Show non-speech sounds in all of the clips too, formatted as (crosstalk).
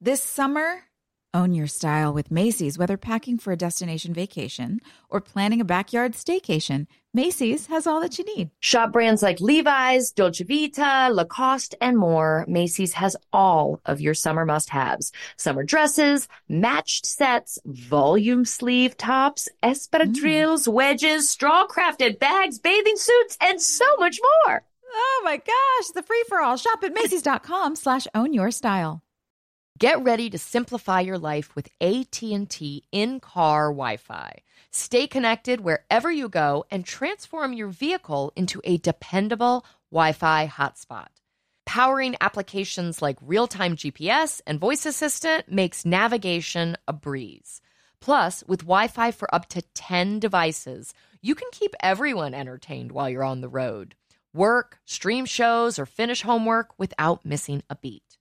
This summer, own your style with Macy's, whether packing for a destination vacation or planning a backyard staycation. Macy's has all that you need. Shop brands like Levi's, Dolce Vita, Lacoste, and more. Macy's has all of your summer must haves summer dresses, matched sets, volume sleeve tops, espadrilles, mm. wedges, straw crafted bags, bathing suits, and so much more. Oh my gosh, the free for all. Shop at Macy's.com slash own your style. Get ready to simplify your life with AT&T in-car Wi-Fi. Stay connected wherever you go and transform your vehicle into a dependable Wi-Fi hotspot. Powering applications like real-time GPS and voice assistant makes navigation a breeze. Plus, with Wi-Fi for up to 10 devices, you can keep everyone entertained while you're on the road. Work, stream shows, or finish homework without missing a beat.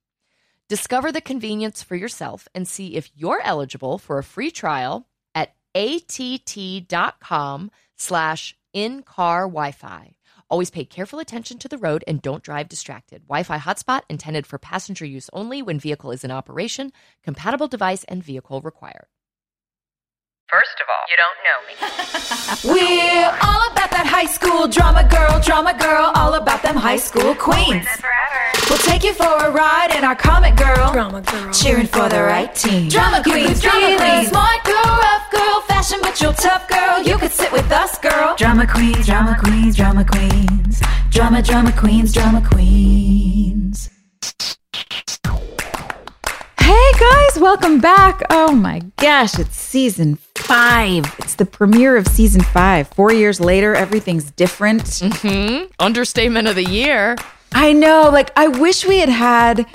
Discover the convenience for yourself and see if you're eligible for a free trial at att.com slash in-car Wi-Fi. Always pay careful attention to the road and don't drive distracted. Wi-Fi hotspot intended for passenger use only when vehicle is in operation. Compatible device and vehicle required. First of all, you don't know me. (laughs) We're all about that high school drama girl, drama girl, all about them high school queens. We'll take you for a ride in our comic girl, drama girl, cheering for the right team. Drama queens, drama queens, smart girl, rough girl, fashion but you're tough girl. You could sit with us, girl. Drama queens, drama queens, drama queens, drama, drama queens, drama queens. Hey guys, welcome back. Oh my gosh, it's season five. It's the premiere of season five. Four years later, everything's different. Mm-hmm. Understatement of the year. I know. Like, I wish we had had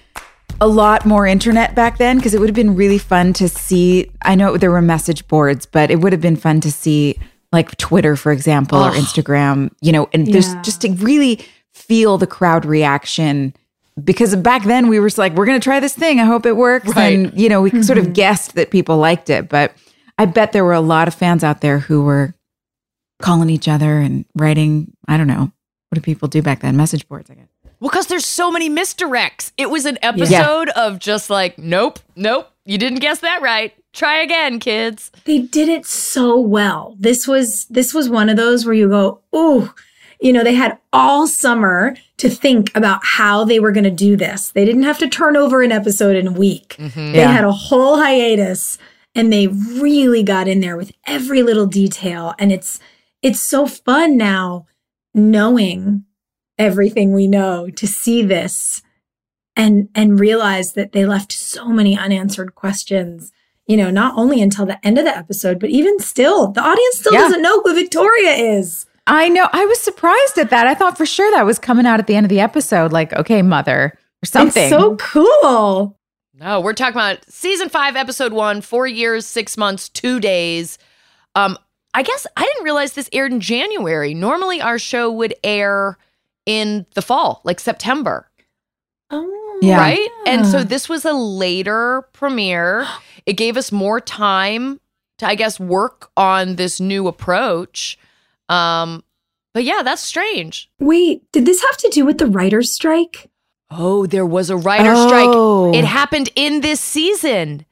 a lot more internet back then because it would have been really fun to see. I know there were message boards, but it would have been fun to see, like, Twitter, for example, oh. or Instagram, you know, and yeah. there's just to really feel the crowd reaction because back then we were like, we're going to try this thing. I hope it works. Right. And, you know, we mm-hmm. sort of guessed that people liked it. But I bet there were a lot of fans out there who were calling each other and writing, I don't know, what do people do back then? Message boards, I guess. Well, because there's so many misdirects. It was an episode yeah. of just like, nope, nope, you didn't guess that right. Try again, kids. They did it so well. This was this was one of those where you go, ooh, you know, they had all summer to think about how they were going to do this. They didn't have to turn over an episode in a week. Mm-hmm. They yeah. had a whole hiatus and they really got in there with every little detail and it's it's so fun now knowing everything we know to see this and and realize that they left so many unanswered questions you know not only until the end of the episode but even still the audience still yeah. doesn't know who victoria is I know. I was surprised at that. I thought for sure that was coming out at the end of the episode. Like, okay, mother, or something. It's so cool. No, we're talking about season five, episode one, four years, six months, two days. Um, I guess I didn't realize this aired in January. Normally, our show would air in the fall, like September, Oh, Yeah. right? And so this was a later premiere. (gasps) It gave us more time to, I guess, work on this new approach. Um, but yeah, that's strange. Wait, did this have to do with the writer's strike? Oh, there was a writer Oh. strike. It happened in this season.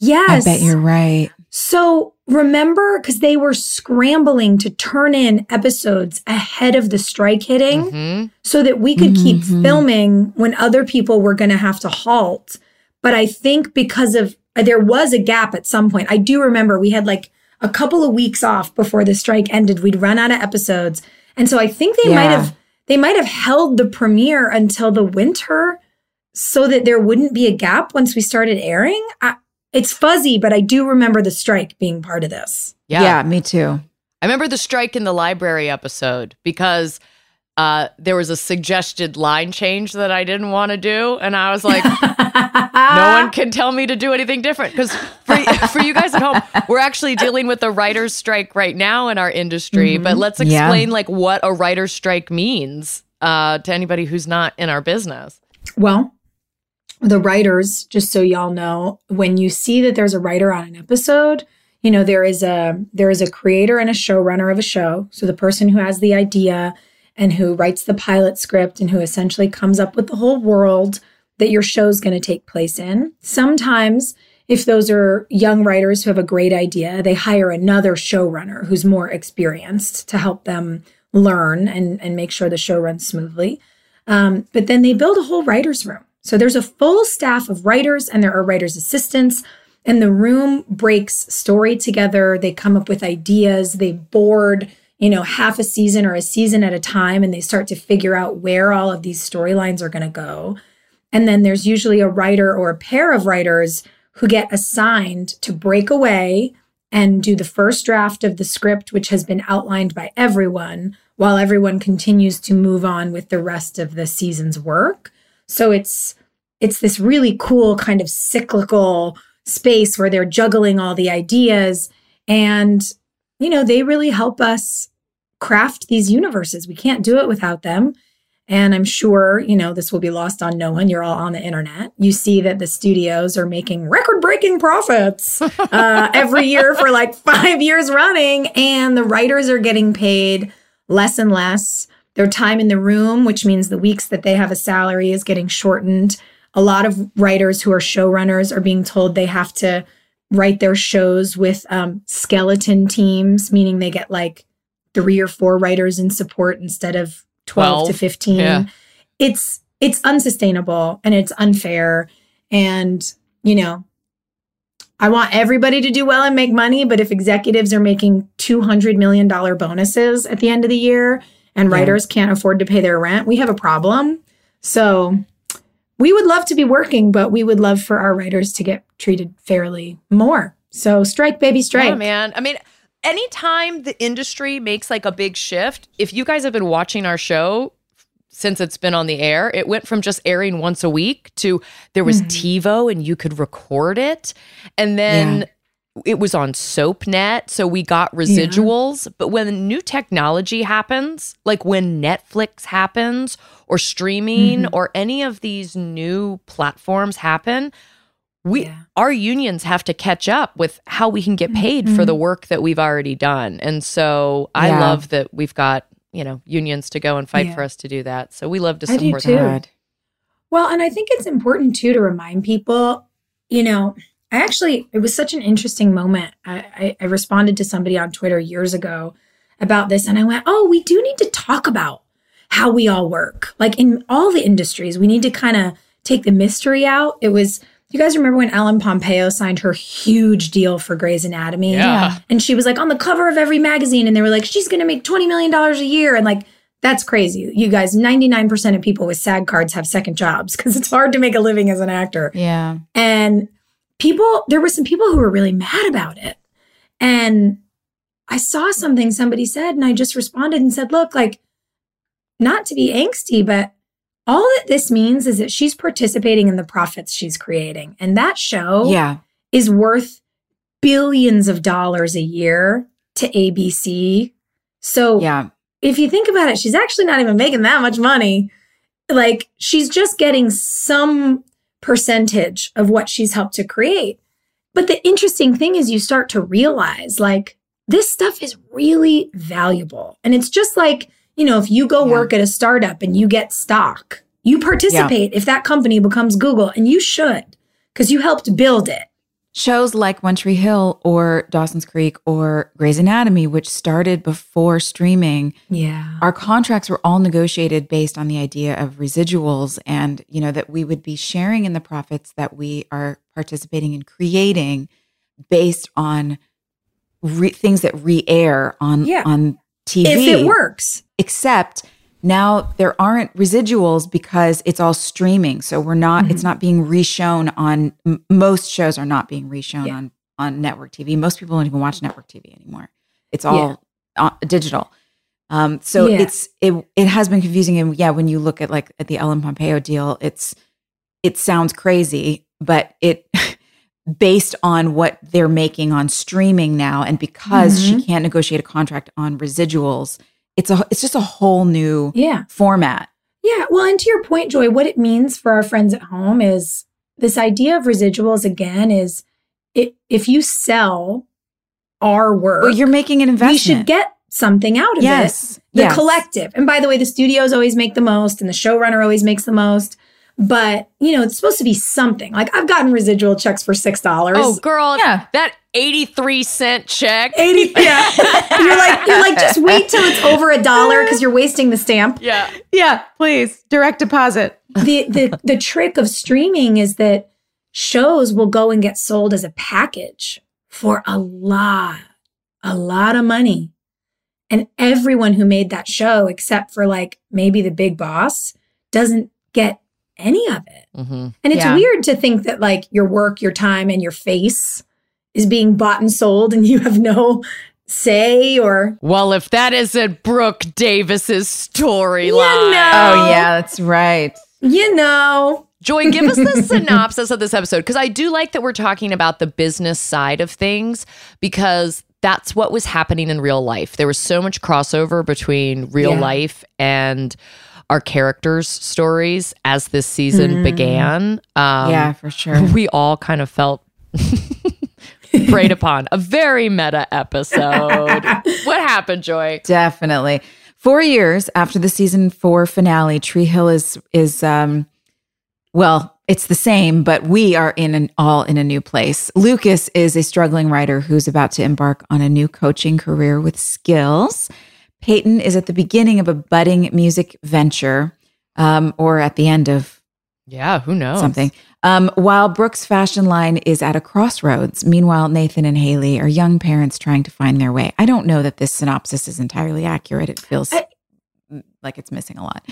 Yes. I bet you're right. So remember, because they were scrambling to turn in episodes ahead of the strike hitting Mhm. so that we could keep Mhm. filming when other people were going to have to halt. But I think because of there was a gap at some point. I do remember we had like a couple of weeks off before the strike ended. We'd run out of episodes. And so I think they might have they might have held the premiere until the winter so that there wouldn't be a gap once we started airing. I, it's fuzzy, but I do remember the strike being part of this. Yeah. Yeah, me too. I remember the strike in the library episode because uh, there was a suggested line change that I didn't want to do. And I was like, (laughs) no one can tell me to do anything different. Because for, (laughs) for you guys at home, we're actually dealing with a writer's strike right now in our industry. But let's Yeah. explain like what a writer's strike means uh, to anybody who's not in our business. Well, the writers, just so y'all know, when you see that there's a writer on an episode, you know there is a there is a creator and a showrunner of a show. So the person who has the idea and who writes the pilot script and who essentially comes up with the whole world that your show's going to take place in. Sometimes if those are young writers who have a great idea, they hire another showrunner who's more experienced to help them learn and, and make sure the show runs smoothly. Um, but then they build a whole writer's room. So there's a full staff of writers and there are writers' assistants. And the room breaks story together. They come up with ideas. They board, you know, half a season or a season at a time, and they start to figure out where all of these storylines are going to go. And then there's usually a writer or a pair of writers who get assigned to break away and do the first draft of the script, which has been outlined by everyone, while everyone continues to move on with the rest of the season's work. So it's it's this really cool kind of cyclical space where they're juggling all the ideas and you know they really help us craft these universes. We can't do it without them. And i'm sure you know this will be lost on no one. You're all on the internet. You see that the studios are making record breaking profits (laughs) uh, every year for like five years running and the writers are getting paid less and less their time in the room which means the weeks that they have a salary is getting shortened a lot of writers who are showrunners are being told they have to write their shows with um, skeleton teams, meaning they get like three or four writers in support instead of 12, to 15. yeah. It's it's unsustainable and it's unfair. And, you know, I want everybody to do well and make money, but if executives are making $200 million bonuses at the end of the year and Yeah. writers can't afford to pay their rent, we have a problem. So we would love to be working, but we would love for our writers to get treated fairly more. So strike, baby, strike. Yeah, man. I mean, anytime the industry makes like a big shift, if you guys have been watching our show since it's been on the air, it went from just airing once a week to there was mm-hmm. TiVo and you could record it. And then it was on SoapNet. So we got residuals. But when new technology happens, like when Netflix happens or streaming mm-hmm. or any of these new platforms happen, we Yeah. our unions have to catch up with how we can get paid for the mm-hmm. work that we've already done. And so I Yeah. love that we've got, you know, unions to go and fight Yeah. for us to do that. So we love to support that. Well, and I think it's important too to remind people, you know, I actually, it was such an interesting moment. I, I, I responded to somebody on Twitter years ago about this, and I went, oh, we do need to talk about how we all work. Like in all the industries, we need to kind of take the mystery out. It was, you guys remember when Ellen Pompeo signed her huge deal for Grey's Anatomy? Yeah. And she was like on the cover of every magazine, and they were like, she's going to make $20 million a year. And like, that's crazy. You guys, 99% of people with SAG cards have second jobs because it's hard to make a living as an actor. Yeah. And people, there were some people who were really mad about it. And I saw something somebody said and I just responded and said, look, like, not to be angsty, but all that this means is that she's participating in the profits she's creating. And that show Yeah. is worth billions of dollars a year to ABC. So Yeah. if you think about it, she's actually not even making that much money. Like she's just getting some percentage of what she's helped to create. But the interesting thing is you start to realize like this stuff is really valuable. And it's just like, you know, if you go Yeah. work at a startup and you get stock, you participate if that company becomes Google and you should because you helped build it. Shows like One Tree Hill or Dawson's Creek or Grey's Anatomy, which started before streaming, Yeah. our contracts were all negotiated based on the idea of residuals and, you know, that we would be sharing in the profits that we are participating in creating based on re- things that re-air on Yeah. on TV. If it works. except now there aren't residuals because it's all streaming so we're not Mm-hmm. it's not being reshown on m- most shows are not being reshown Yeah. on on network tv most people don't even watch network tv anymore it's all uh, digital um so Yeah. it's it it has been confusing and yeah when you look at like at the ellen pompeo deal it's it sounds crazy but it (laughs) based on what they're making on streaming now and because Mm-hmm. she can't negotiate a contract on residuals it's a it's just a whole new Yeah. format Yeah. Well, and to your point, Joy, what it means for our friends at home is this idea of residuals again is it, if you sell our work, well you're making an investment we should get something out of yes it. The yes. collective. And by the way, the studios always make the most and the showrunner always makes the most. But, you know, it's supposed to be something. Like I've gotten residual checks for $6. Oh, girl, Yeah. that 83 cent check. 80 yeah. (laughs) you're like you're like just wait till it's over a dollar because you're wasting the stamp. Yeah. yeah please direct deposit the the the trick of streaming is that shows will go and get sold as a package for a lot a lot of money and everyone who made that show except for like maybe the big boss doesn't get any of it Mm-hmm. and it's Yeah. weird to think that like your work your time and your face is being bought and sold and (laughs) you have no say or Well, if that isn't Brooke Davis's storyline. You know. oh yeah that's right you know Joy, give us the (laughs) synopsis of this episode because I do like that we're talking about the business side of things because that's what was happening in real life. There was so much crossover between real Yeah. life and our characters' stories as this season began. Um, yeah for sure (laughs) we all kind of felt (laughs) preyed upon. A very meta episode. (laughs) what happened, Joy? Definitely. Four years after the season four finale, Tree Hill is is um well, it's the same, but we are in an all in a new place. Lucas is a struggling writer who's about to embark on a new coaching career with skills. Peyton is at the beginning of a budding music venture, um, or at the end of Yeah, who knows? something. Um, while Brooke's fashion line is at a crossroads. Meanwhile, Nathan and Haley are young parents trying to find their way. I don't know that this synopsis is entirely accurate. It feels I- like it's missing a lot.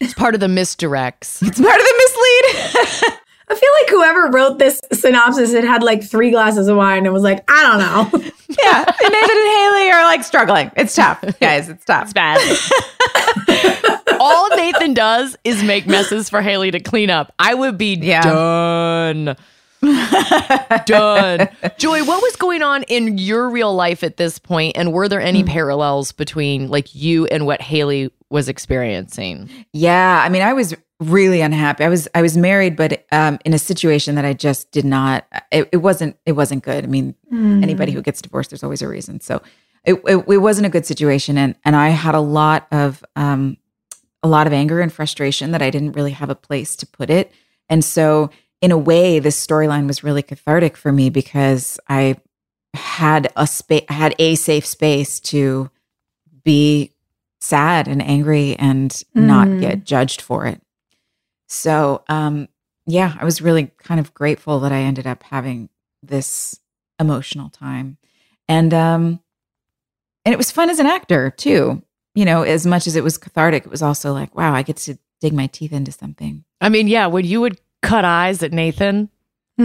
It's part of the misdirects. It's part of the mislead. (laughs) I feel like whoever wrote this synopsis it had like three glasses of wine and was like, I don't know. (laughs) yeah, and Nathan and Haley are like struggling. It's tough, guys. It's tough. It's bad. (laughs) All Nathan does is make messes for Haley to clean up. I would be Yeah. done. (laughs) done. Joy, what was going on in your real life at this point, and were there any hmm. parallels between like you and what Haley was experiencing? Yeah, I mean, I was really unhappy. I was I was married, but um, in a situation that I just did not. It, it wasn't it wasn't good. I mean, anybody who gets divorced, there's always a reason. So it, it it wasn't a good situation, and and I had a lot of um a lot of anger and frustration that I didn't really have a place to put it, and so in a way, this storyline was really cathartic for me because I had a space, had a safe space to be sad and angry and not Mm. get judged for it. So, um, yeah, I was really kind of grateful that I ended up having this emotional time, and um, and it was fun as an actor too. You know, as much as it was cathartic, it was also like, wow, I get to dig my teeth into something. I mean, yeah, when you would cut eyes at Nathan,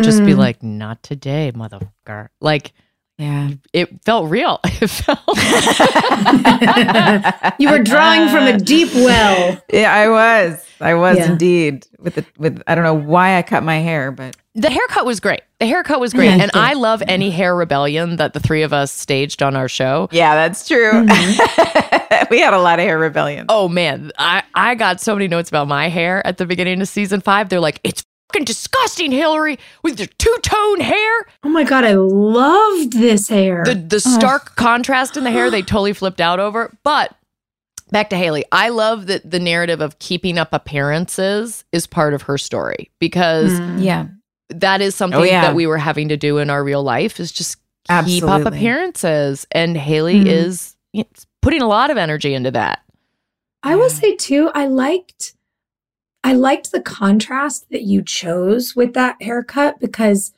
just be Mm. like, not today, motherfucker. Like, Yeah. it felt real. (laughs) It felt (laughs) You were drawing from a deep well. Yeah, I was. I was Yeah. indeed. With the with I don't know why I cut my hair, but the haircut was great. The haircut was great. Yeah, and I love any hair rebellion that the three of us staged on our show. yeah, that's true. Mm-hmm. (laughs) we had a lot of hair rebellion. Oh man, I, I got so many notes about my hair at the beginning of season five. They're like, it's fucking disgusting, Hilarie, with your two tone hair. Oh my God, I loved this hair. The the stark contrast in the hair, they totally flipped out over. But back to Haley, I love that the narrative of keeping up appearances is part of her story because Mm. Yeah. that is something Oh, yeah. that we were having to do in our real life is just keep up appearances. And Haley Mhm. is putting a lot of energy into that. I will say too, I liked I liked the contrast that you chose with that haircut because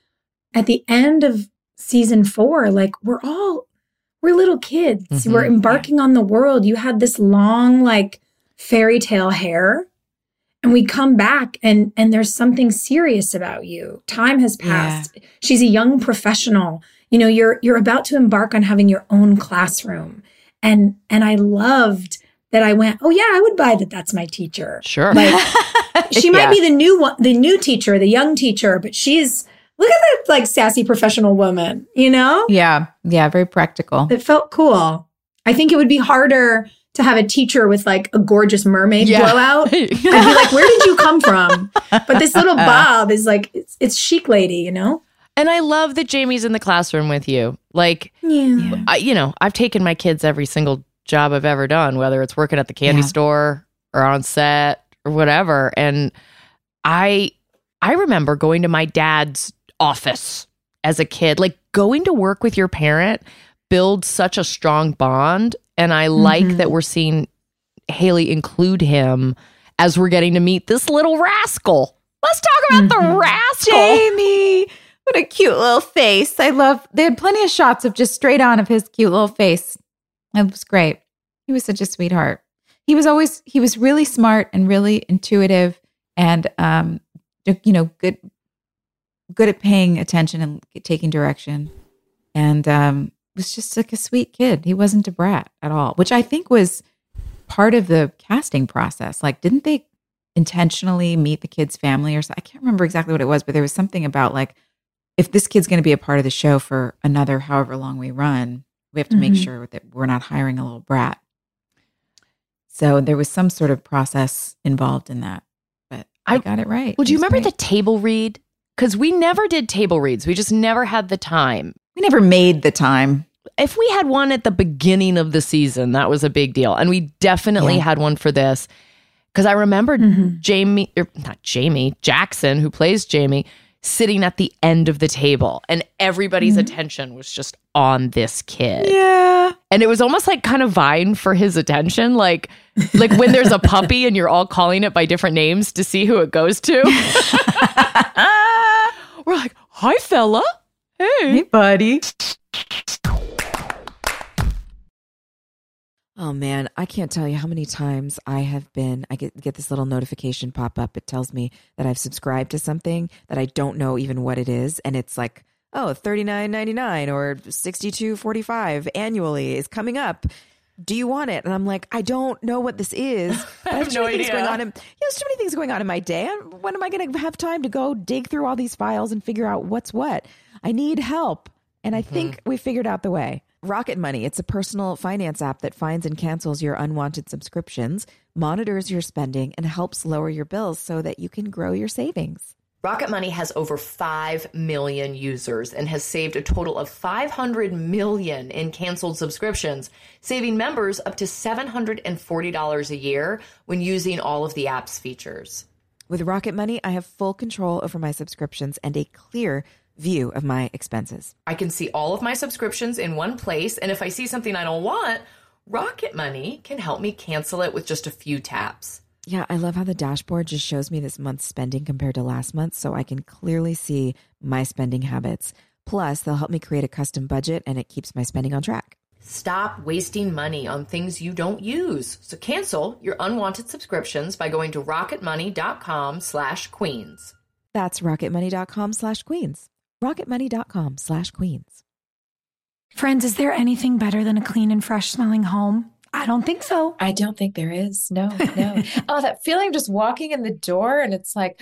at the end of season 4, like we're all we're little kids. Mhm. We're embarking on the world. You had this long like fairy tale hair and we come back and and there's something serious about you. Time has Yeah. passed. She's a young professional. You know, you're you're about to embark on having your own classroom. And and I loved that I went, "Oh yeah, I would buy that that's my teacher." Sure. Like (laughs) she Yeah. (laughs) might be the new one, the new teacher, the young teacher, but she's look at that like sassy professional woman, you know? Yeah. Yeah. Very practical. It felt cool. I think it would be harder to have a teacher with like a gorgeous mermaid Yeah. blowout. (laughs) I'd be like, where did you come from? But this little (laughs) Bob is like, it's, it's chic lady, you know? and I love that Jamie's in the classroom with you. Like, Yeah. I, you know, I've taken my kids every single job I've ever done, whether it's working at the candy Yeah. store or on set or whatever. And I, I remember going to my dad's office as a kid, like going to work with your parent builds such a strong bond. And I like Mhm. that we're seeing Haley include him as we're getting to meet this little rascal. Let's talk about the Mhm. rascal. Jamie. What a cute little face. I love they had plenty of shots of just straight on of his cute little face. It was great. He was such a sweetheart. He was always he was really smart and really intuitive and um you know good good at paying attention and taking direction. And um was just like a sweet kid. He wasn't a brat at all, which I think was part of the casting process. Like didn't they intentionally meet the kid's family or so I can't remember exactly what it was, but there was something about like if this kid's going to be a part of the show for another however long we run, we have to make Mhm. sure that we're not hiring a little brat. So there was some sort of process involved in that, but I, I- got it right. Well, do you remember great. the table read? Because we never did table reads. We just never had the time. We never made the time. If we had one at the beginning of the season, that was a big deal. And we definitely Yeah. had one for this. Because I remembered Mhm. Jamie, or not Jamie, Jackson, who plays Jamie, sitting at the end of the table. And everybody's mm-hmm. attention was just on this kid. Yeah. And it was almost like kind of vying for his attention. Like, like when there's a (laughs) puppy and you're all calling it by different names to see who it goes to. (laughs) (laughs) We're like, hi, fella. Hey. Hey, buddy. Oh man, I can't tell you how many times I have been I get get this little notification pop up. It tells me that I've subscribed to something that I don't know even what it is and it's like, "Oh, $39.99 or $62.45 annually is coming up. Do you want it?" And I'm like, "I don't know what this is." (laughs) I have, too no many things idea. going on in, know, there's too many things going on in my day. When am I going to have time to go dig through all these files and figure out what's what? I need help. And I mm-hmm. think we figured out the way. Rocket Money, it's a personal finance app that finds and cancels your unwanted subscriptions, monitors your spending, and helps lower your bills so that you can grow your savings. Rocket Money has over 5 million users and has saved a total of 500 million in canceled subscriptions, saving members up to $740 a year when using all of the app's features. With Rocket Money, I have full control over my subscriptions and a clear view of my expenses. I can see all of my subscriptions in one place, and if I see something I don't want, Rocket Money can help me cancel it with just a few taps. Yeah, I love how the dashboard just shows me this month's spending compared to last month so I can clearly see my spending habits. Plus, they'll help me create a custom budget and it keeps my spending on track. Stop wasting money on things you don't use. So cancel your unwanted subscriptions by going to rocketmoney.com slash queens. That's rocketmoney.com slash queens. rocketmoney.com slash queens. Friends, is there anything better than a clean and fresh smelling home? I don't think so. I don't think there is. No, no. (laughs) oh, that feeling just walking in the door and it's like,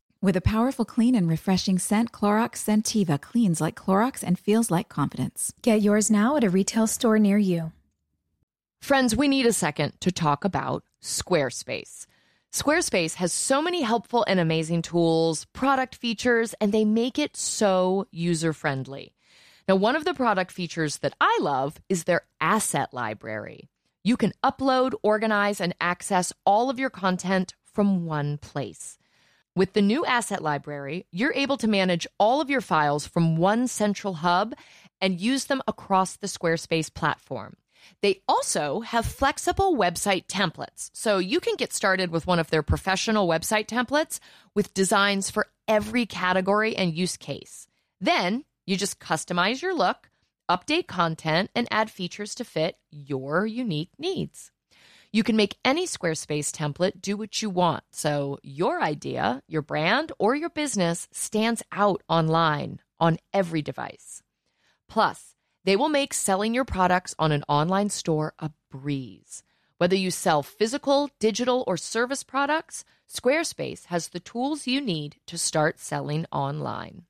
With a powerful, clean, and refreshing scent, Clorox Scentiva cleans like Clorox and feels like confidence. Get yours now at a retail store near you. Friends, we need a second to talk about Squarespace. Squarespace has so many helpful and amazing tools, product features, and they make it so user friendly. Now, one of the product features that I love is their asset library. You can upload, organize, and access all of your content from one place. With the new asset library, you're able to manage all of your files from one central hub and use them across the Squarespace platform. They also have flexible website templates, so you can get started with one of their professional website templates with designs for every category and use case. Then you just customize your look, update content, and add features to fit your unique needs. You can make any Squarespace template do what you want, so your idea, your brand, or your business stands out online on every device. Plus, they will make selling your products on an online store a breeze. Whether you sell physical, digital, or service products, Squarespace has the tools you need to start selling online.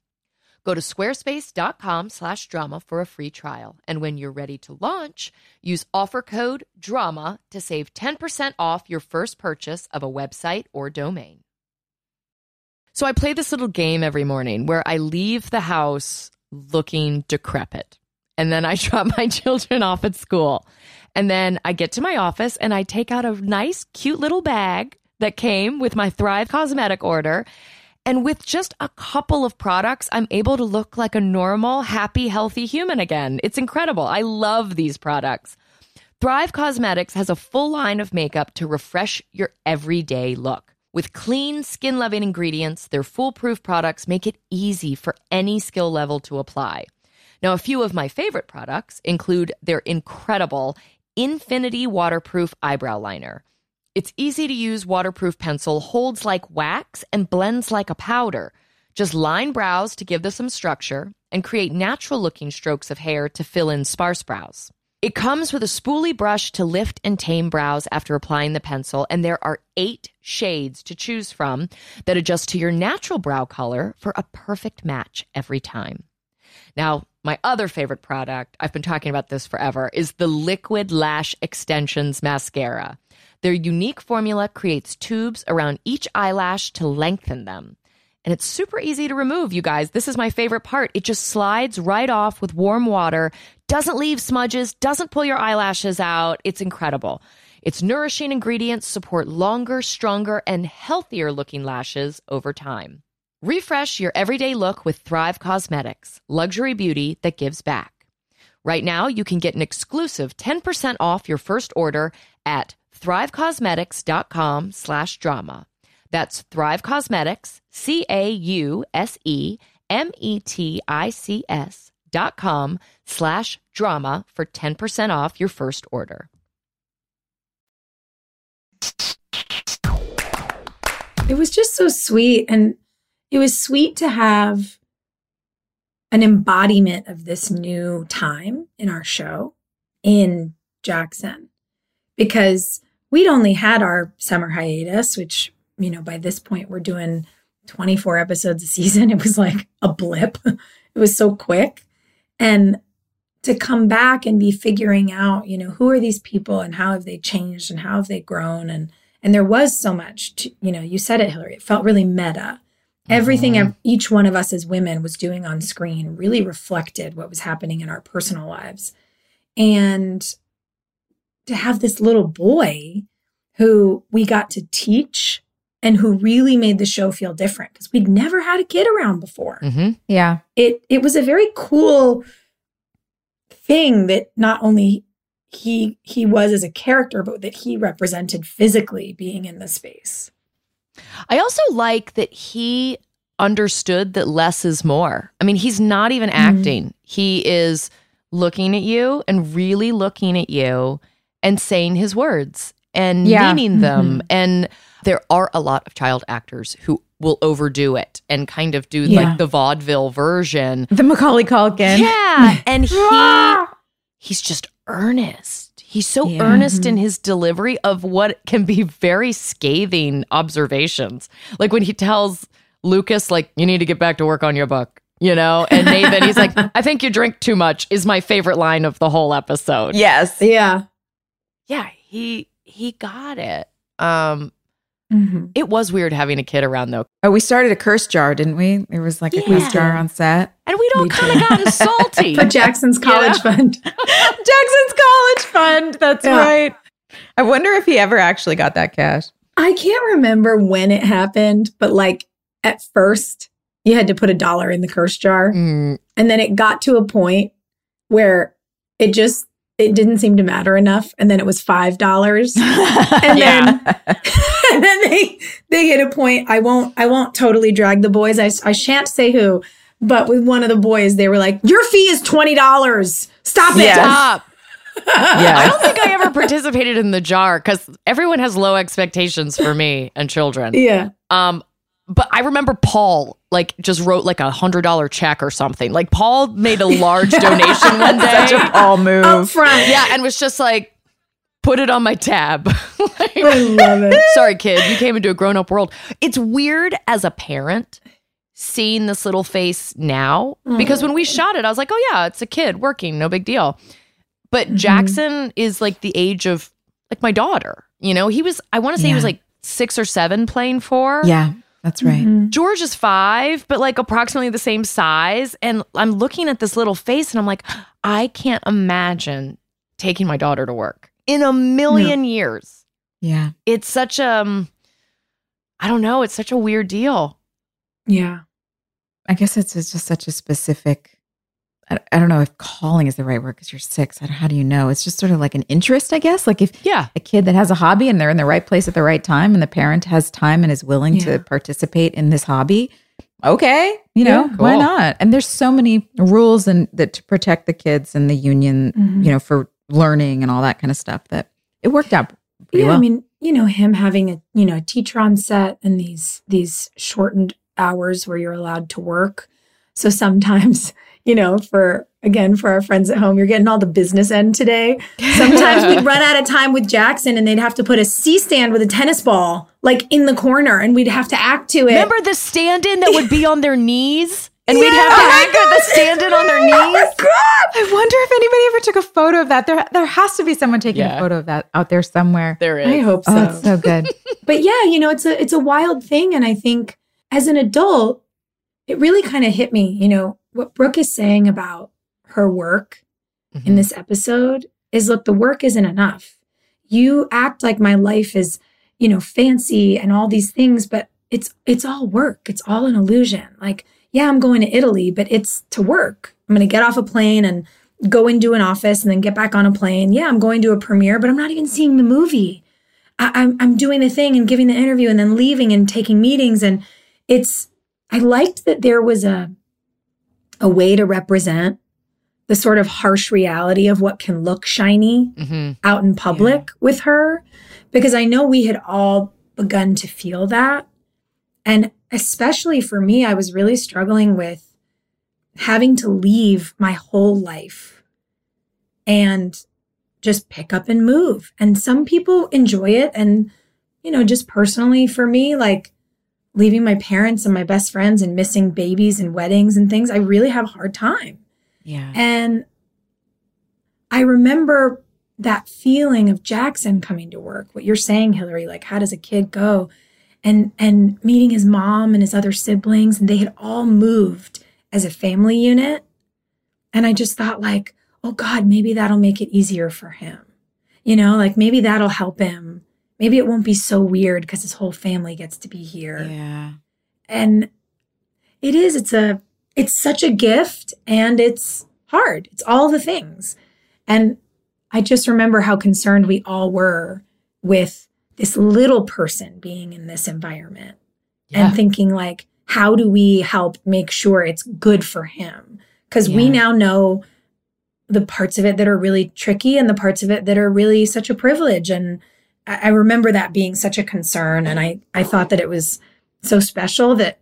Go to squarespace.com slash drama for a free trial. And when you're ready to launch, use offer code DRAMA to save 10% off your first purchase of a website or domain. So I play this little game every morning where I leave the house looking decrepit. And then I (laughs) drop my children off at school. And then I get to my office and I take out a nice, cute little bag that came with my Thrive cosmetic order. And with just a couple of products, I'm able to look like a normal, happy, healthy human again. It's incredible. I love these products. Thrive Cosmetics has a full line of makeup to refresh your everyday look. With clean, skin loving ingredients, their foolproof products make it easy for any skill level to apply. Now, a few of my favorite products include their incredible Infinity Waterproof Eyebrow Liner. Its easy to use waterproof pencil holds like wax and blends like a powder. Just line brows to give them some structure and create natural looking strokes of hair to fill in sparse brows. It comes with a spoolie brush to lift and tame brows after applying the pencil, and there are eight shades to choose from that adjust to your natural brow color for a perfect match every time. Now, my other favorite product, I've been talking about this forever, is the Liquid Lash Extensions Mascara. Their unique formula creates tubes around each eyelash to lengthen them. And it's super easy to remove, you guys. This is my favorite part. It just slides right off with warm water, doesn't leave smudges, doesn't pull your eyelashes out. It's incredible. Its nourishing ingredients support longer, stronger, and healthier looking lashes over time. Refresh your everyday look with Thrive Cosmetics, luxury beauty that gives back. Right now, you can get an exclusive 10% off your first order at thrivecosmetics.com slash drama. That's Thrive Cosmetics, C-A-U-S-E-M-E-T-I-C-S dot com slash drama for 10% off your first order. It was just so sweet. And it was sweet to have an embodiment of this new time in our show in Jackson because we'd only had our summer hiatus, which, you know, by this point we're doing 24 episodes a season. (laughs) It was like a blip, it was so quick. And to come back and be figuring out, you know, who are these people and how have they changed and how have they grown? And and there was so much, to, you know, you said it, Hilarie, it felt really meta. Everything mm-hmm. ev- each one of us as women was doing on screen really reflected what was happening in our personal lives. And to have this little boy who we got to teach and who really made the show feel different because we'd never had a kid around before. Mm-hmm. Yeah. It it was a very cool thing that not only he he was as a character, but that he represented physically being in the space. I also like that he understood that less is more. I mean, he's not even acting. He is looking at you and really looking at you and saying his words and Yeah. meaning mm-hmm. them. And there are a lot of child actors who will overdo it and kind of do Yeah. like the vaudeville version. The Macaulay Culkin. Yeah. (laughs) And he ah! he's just earnest. He's so Yeah. earnest in mm-hmm. his delivery of what can be very scathing observations. Like when he tells Lucas, like, you need to get back to work on your book, you know? And Nathan, he's like, (laughs) I think you drink too much, is my favorite line of the whole episode. Yes. Yeah. Yeah, he he got it. Um, Mm-hmm. it was weird having a kid around though. Oh, we started a curse jar, didn't we? There was like a Yeah. curse jar on set. And we'd all kind of got salty. (laughs) For Jackson's college fund. (laughs) Jackson's college fund. That's Yeah. right. I wonder if he ever actually got that cash. I can't remember when it happened, but like at first you had to put a dollar in the curse jar. Mm, And then it got to a point where it just it didn't seem to matter enough. And then it was five dollars. (laughs) And then (laughs) and then they they hit a point. I won't I won't totally drag the boys. I, I shan't say who, but with one of the boys, they were like, Your fee is twenty dollars. Stop it. Yes. (laughs) Stop. I don't think I ever participated in the jar because everyone has low expectations for me and children. Yeah. Um, but I remember Paul like just wrote like a hundred dollar check or something. Like Paul made a large (laughs) donation one day. Such a Paul move. Up front. yeah, and was just like, put it on my tab. (laughs) Like, I love it. Sorry, kid, you came into a grown up world. It's weird as a parent seeing this little face now mm-hmm. because when we shot it, I was like, oh, yeah, it's a kid working, no big deal. But mm-hmm. Jackson is like the age of like my daughter. You know, he was, I want to say he was like six or seven playing four. Yeah, that's right. Mhm. George is five, but like approximately the same size. And I'm looking at this little face and I'm like, I can't imagine taking my daughter to work in a million years Yeah. it's such um I don't know, it's such a weird deal. Yeah. I guess it's, it's just such a specific. I, don't know if calling is the right word because you're six. I don't- How do you know? It's just sort of like an interest, I guess. Like if Yeah. a kid that has a hobby and they're in the right place at the right time and the parent has time and is willing Yeah. to participate in this hobby, okay, you know, Yeah. why not? And there's so many rules and that to protect the kids and the union, Mhm. you know, for learning and all that kind of stuff that it worked out yeah, well. I mean, you know, him having a you know a teacher on set and these these shortened hours where you're allowed to work. So sometimes, you know, for again for our friends at home, you're getting all the business end today. (laughs) Sometimes we'd run out of time with Jackson, and they'd have to put a C stand with a tennis ball like in the corner, and we'd have to act to it. Remember the stand-in that would be on their knees? And we'd have to Oh my act the stand-in on their Oh knees? God! I wonder if anybody ever took a photo of that. There, there has to be someone taking Yeah. a photo of that out there somewhere. There is. I hope oh, so. Oh, it's so good. (laughs) but yeah, you know, it's a it's a wild thing, and I think as an adult, it really kind of hit me. You know what Brooke is saying about her work Mm-hmm. in this episode is look, the work isn't enough. You act like my life is, you know, fancy and all these things, but it's it's all work. It's all an illusion. Like, yeah, I'm going to Italy, but it's to work. I'm going to get off a plane and go into an office and then get back on a plane. Yeah, I'm going to a premiere, but I'm not even seeing the movie. I, I'm I'm doing the thing and giving the interview and then leaving and taking meetings. And it's I liked that there was a a way to represent the sort of harsh reality of what can look shiny Mhm. out in public with her because I know we had all begun to feel that. And especially for me, I was really struggling with having to leave my whole life and just pick up and move. And some people enjoy it. And, you know, just personally for me, like leaving my parents and my best friends and missing babies and weddings and things, I really have a hard time. Yeah. And I remember that feeling of Jackson coming to work. What you're saying, Hilarie, like how does a kid go? And and meeting his mom and his other siblings, and they had all moved as a family unit. And I just thought, like, oh God, maybe that'll make it easier for him. You know, like maybe that'll help him. Maybe it won't be so weird because his whole family gets to be here Yeah. and it is it's a it's such a gift and it's hard. It's all the things. And I just remember how concerned we all were with this little person being in this environment Yeah. and thinking like how do we help make sure it's good for him because we now know the parts of it that are really tricky and the parts of it that are really such a privilege and I, I remember that being such a concern and I I thought that it was so special that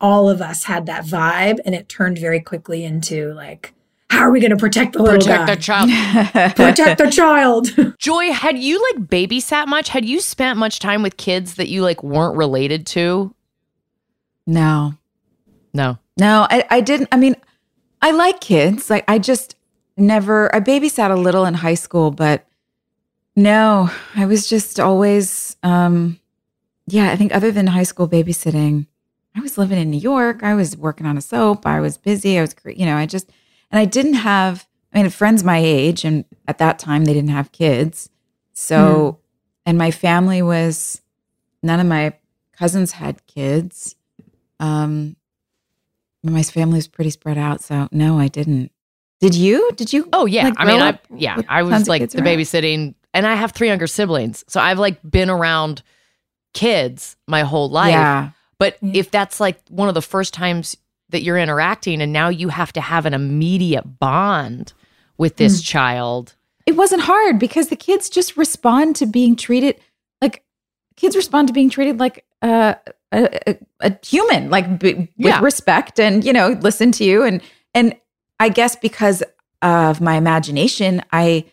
all of us had that vibe and it turned very quickly into like how are we going to protect the little Protect guy? the child. (laughs) protect the child (laughs) Joy, had you like babysat much? Had you spent much time with kids that you like weren't related to? no, No. no, I, I didn't. I mean, I like kids. Like, I just never, I babysat a little in high school, but no, I was just always, um, yeah, I think other than high school babysitting, I was living in New York. I was working on a soap. I was busy. I was, you know, I just, and I didn't have, I mean, friends my age, and at that time they didn't have kids. So, and my family was, none of my cousins had kids. Um, my family was pretty spread out. So, no, I didn't. Did you? Did you? Oh yeah. like, I mean, I yeah, I was like the around? babysitting and I have three younger siblings. So I've like been around kids my whole life. Yeah. But if that's like one of the first times that you're interacting and now you have to have an immediate bond with this child. it wasn't hard because the kids just respond to being treated like kids respond to being treated like uh, a, a, a human like b- with Yeah. respect and you know listen to you and and i guess because of my imagination i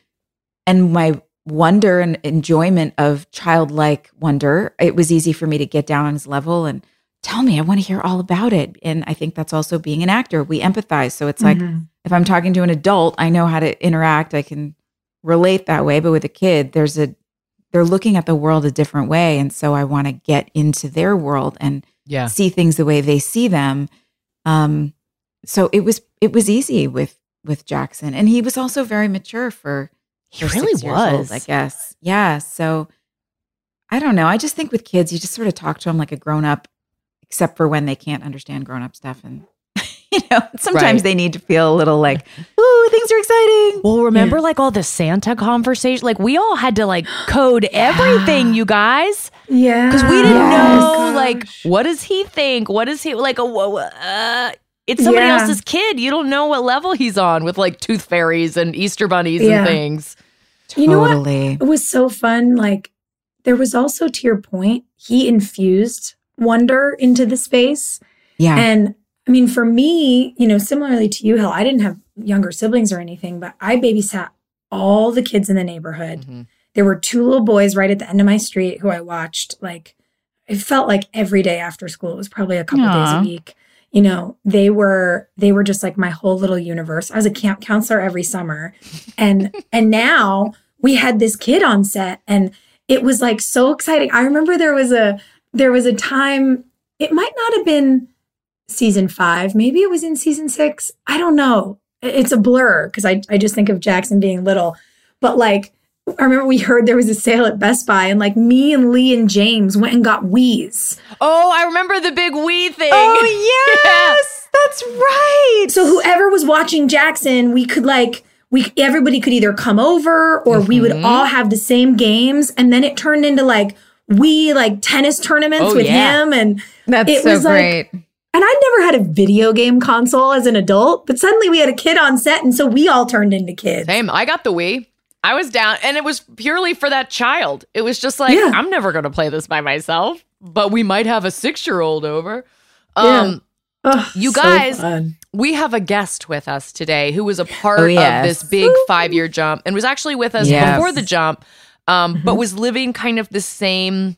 and my wonder and enjoyment of childlike wonder it was easy for me to get down on his level and tell me i want to hear all about it and i think that's also being an actor we empathize so it's like Mhm. if I'm talking to an adult, I know how to interact. I can relate that way. But with a kid, there's a they're looking at the world a different way, and so I want to get into their world and Yeah. see things the way they see them. Um, so it was it was easy with with Jackson, and he was also very mature for. He for really six years old, was. I guess. Yeah. So I don't know. I just think with kids, you just sort of talk to them like a grown up, except for when they can't understand grown up stuff and. (laughs) You know, sometimes Right. they need to feel a little like, ooh, things are exciting. Well, remember like all the Santa conversation? Like we all had to like code everything, you guys. yeah Because we didn't Yes. know, like, what does he think? What does he like? A, uh, it's somebody Yeah. else's kid. You don't know what level he's on with like tooth fairies and Easter bunnies Yeah. and things. You know what? Totally. It was so fun. Like, there was also, to your point, he infused wonder into the space. Yeah. And I mean, for me, you know, similarly to you, Hill, I didn't have younger siblings or anything, but I babysat all the kids in the neighborhood. Mhm. There were two little boys right at the end of my street who I watched like it felt like every day after school. It was probably a couple days a week. You know, they were they were just like my whole little universe. I was a camp counselor every summer. And and now we had this kid on set and it was like so exciting. I remember there was a there was a time it might not have been season 5, maybe it was in season 6. I don't know. It's a blur because I I just think of Jackson being little. But like I remember we heard there was a sale at Best Buy, and like me and Lee and James went and got Wii's. Oh, I remember the big Wii thing. Oh (laughs) yes, that's right. So whoever was watching Jackson, we could like we everybody could either come over or we would Mhm. all have the same games, and then it turned into like we like tennis tournaments Oh, with yeah. him, and that's it so was like- great. and I never had a video game console as an adult, but suddenly we had a kid on set, and so we all turned into kids. Same. I got the Wii. I was down, and it was purely for that child. It was just like Yeah. I'm never going to play this by myself, but we might have a six year old over. Yeah. Um, Ugh, You guys- fun. we have a guest with us today who was a part Oh, of this big five year jump and was actually with us Yes. before the jump, um, Mm-hmm. but was living kind of the same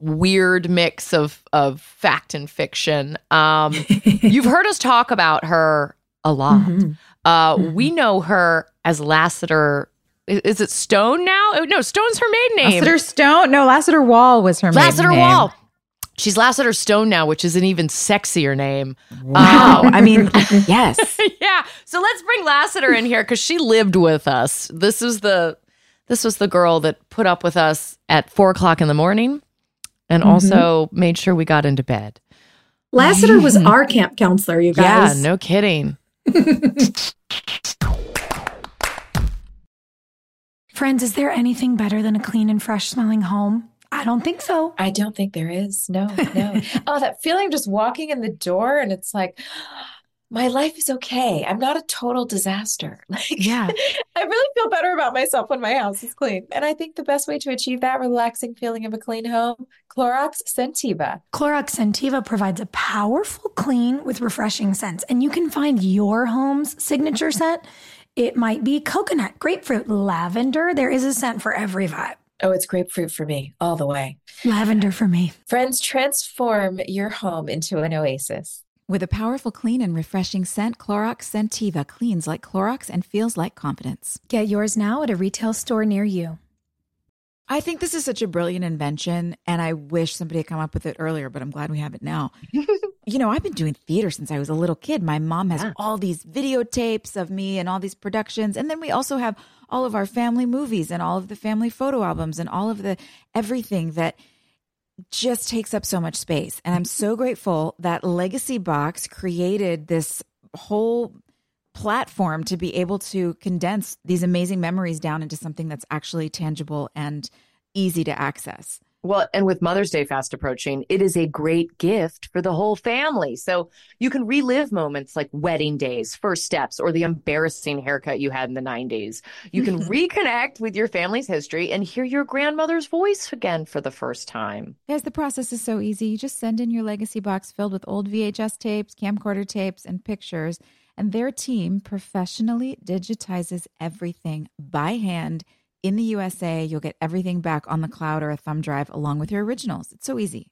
weird mix of of fact and fiction. Um, (laughs) you've heard us talk about her a lot. Mhm. Uh, Mhm. We know her as Lassiter. I- Is it Stone now? Oh, no, Stone's her maiden name. Lassiter Stone. No, Lassiter Wall was her maiden Lassiter name. Wall. She's Lassiter Stone now, which is an even sexier name. Wow. Um, I mean, (laughs) yes. (laughs) yeah. So let's bring Lassiter in here because she lived with us. This is the this was the girl that put up with us at four o'clock in the morning and also made sure we got into bed. Lassiter was our camp counselor, you guys. Yeah, guys. no kidding. (laughs) Friends, is there anything better than a clean and fresh smelling home? I don't think so. I don't think there is. No, no. (laughs) oh, that feeling of just walking in the door and it's like, my life is okay. I'm not a total disaster. (laughs) Like, Yeah. (laughs) I really feel better about myself when my house is clean. And I think the best way to achieve that relaxing feeling of a clean home, Clorox Scentiva. Clorox Scentiva provides a powerful clean with refreshing scents, and you can find your home's signature scent. It might be coconut, grapefruit, lavender. There is a scent for every vibe. Oh, it's grapefruit for me all the way. Lavender for me. Friends, transform your home into an oasis. With a powerful, clean, and refreshing scent, Clorox Scentiva cleans like Clorox and feels like confidence. Get yours now at a retail store near you. I think this is such a brilliant invention, and I wish somebody had come up with it earlier, but I'm glad we have it now. (laughs) you know, I've been doing theater since I was a little kid. My mom has all these videotapes of me and all these productions, and then we also have all of our family movies and all of the family photo albums and all of the everything that just takes up so much space. And I'm so grateful that Legacy Box created this whole platform to be able to condense these amazing memories down into something that's actually tangible and easy to access. Well, and with Mother's Day fast approaching, it is a great gift for the whole family. So you can relive moments like wedding days, first steps, or the embarrassing haircut you had in the 90s. You can (laughs) reconnect with your family's history and hear your grandmother's voice again for the first time. Guys, the process is so easy. You just send in your legacy box filled with old VHS tapes, camcorder tapes, and pictures, and their team professionally digitizes everything by hand in the USA. You'll get everything back on the cloud or a thumb drive along with your originals. It's so easy.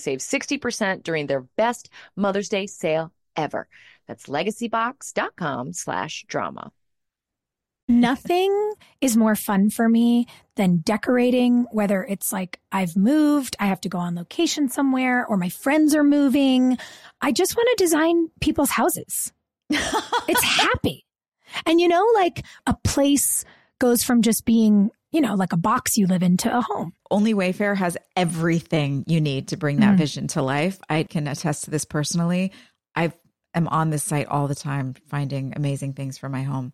save 60% during their best Mother's Day sale ever. That's legacybox.com slash drama. Nothing is more fun for me than decorating, whether it's like I've moved, I have to go on location somewhere, or my friends are moving. I just want to design people's houses. (laughs) it's happy. And you know, like a place goes from just being, you know, like a box you live in to a home. Only Wayfair has everything you need to bring that Mhm. vision to life. I can attest to this personally. I am on this site all the time finding amazing things for my home.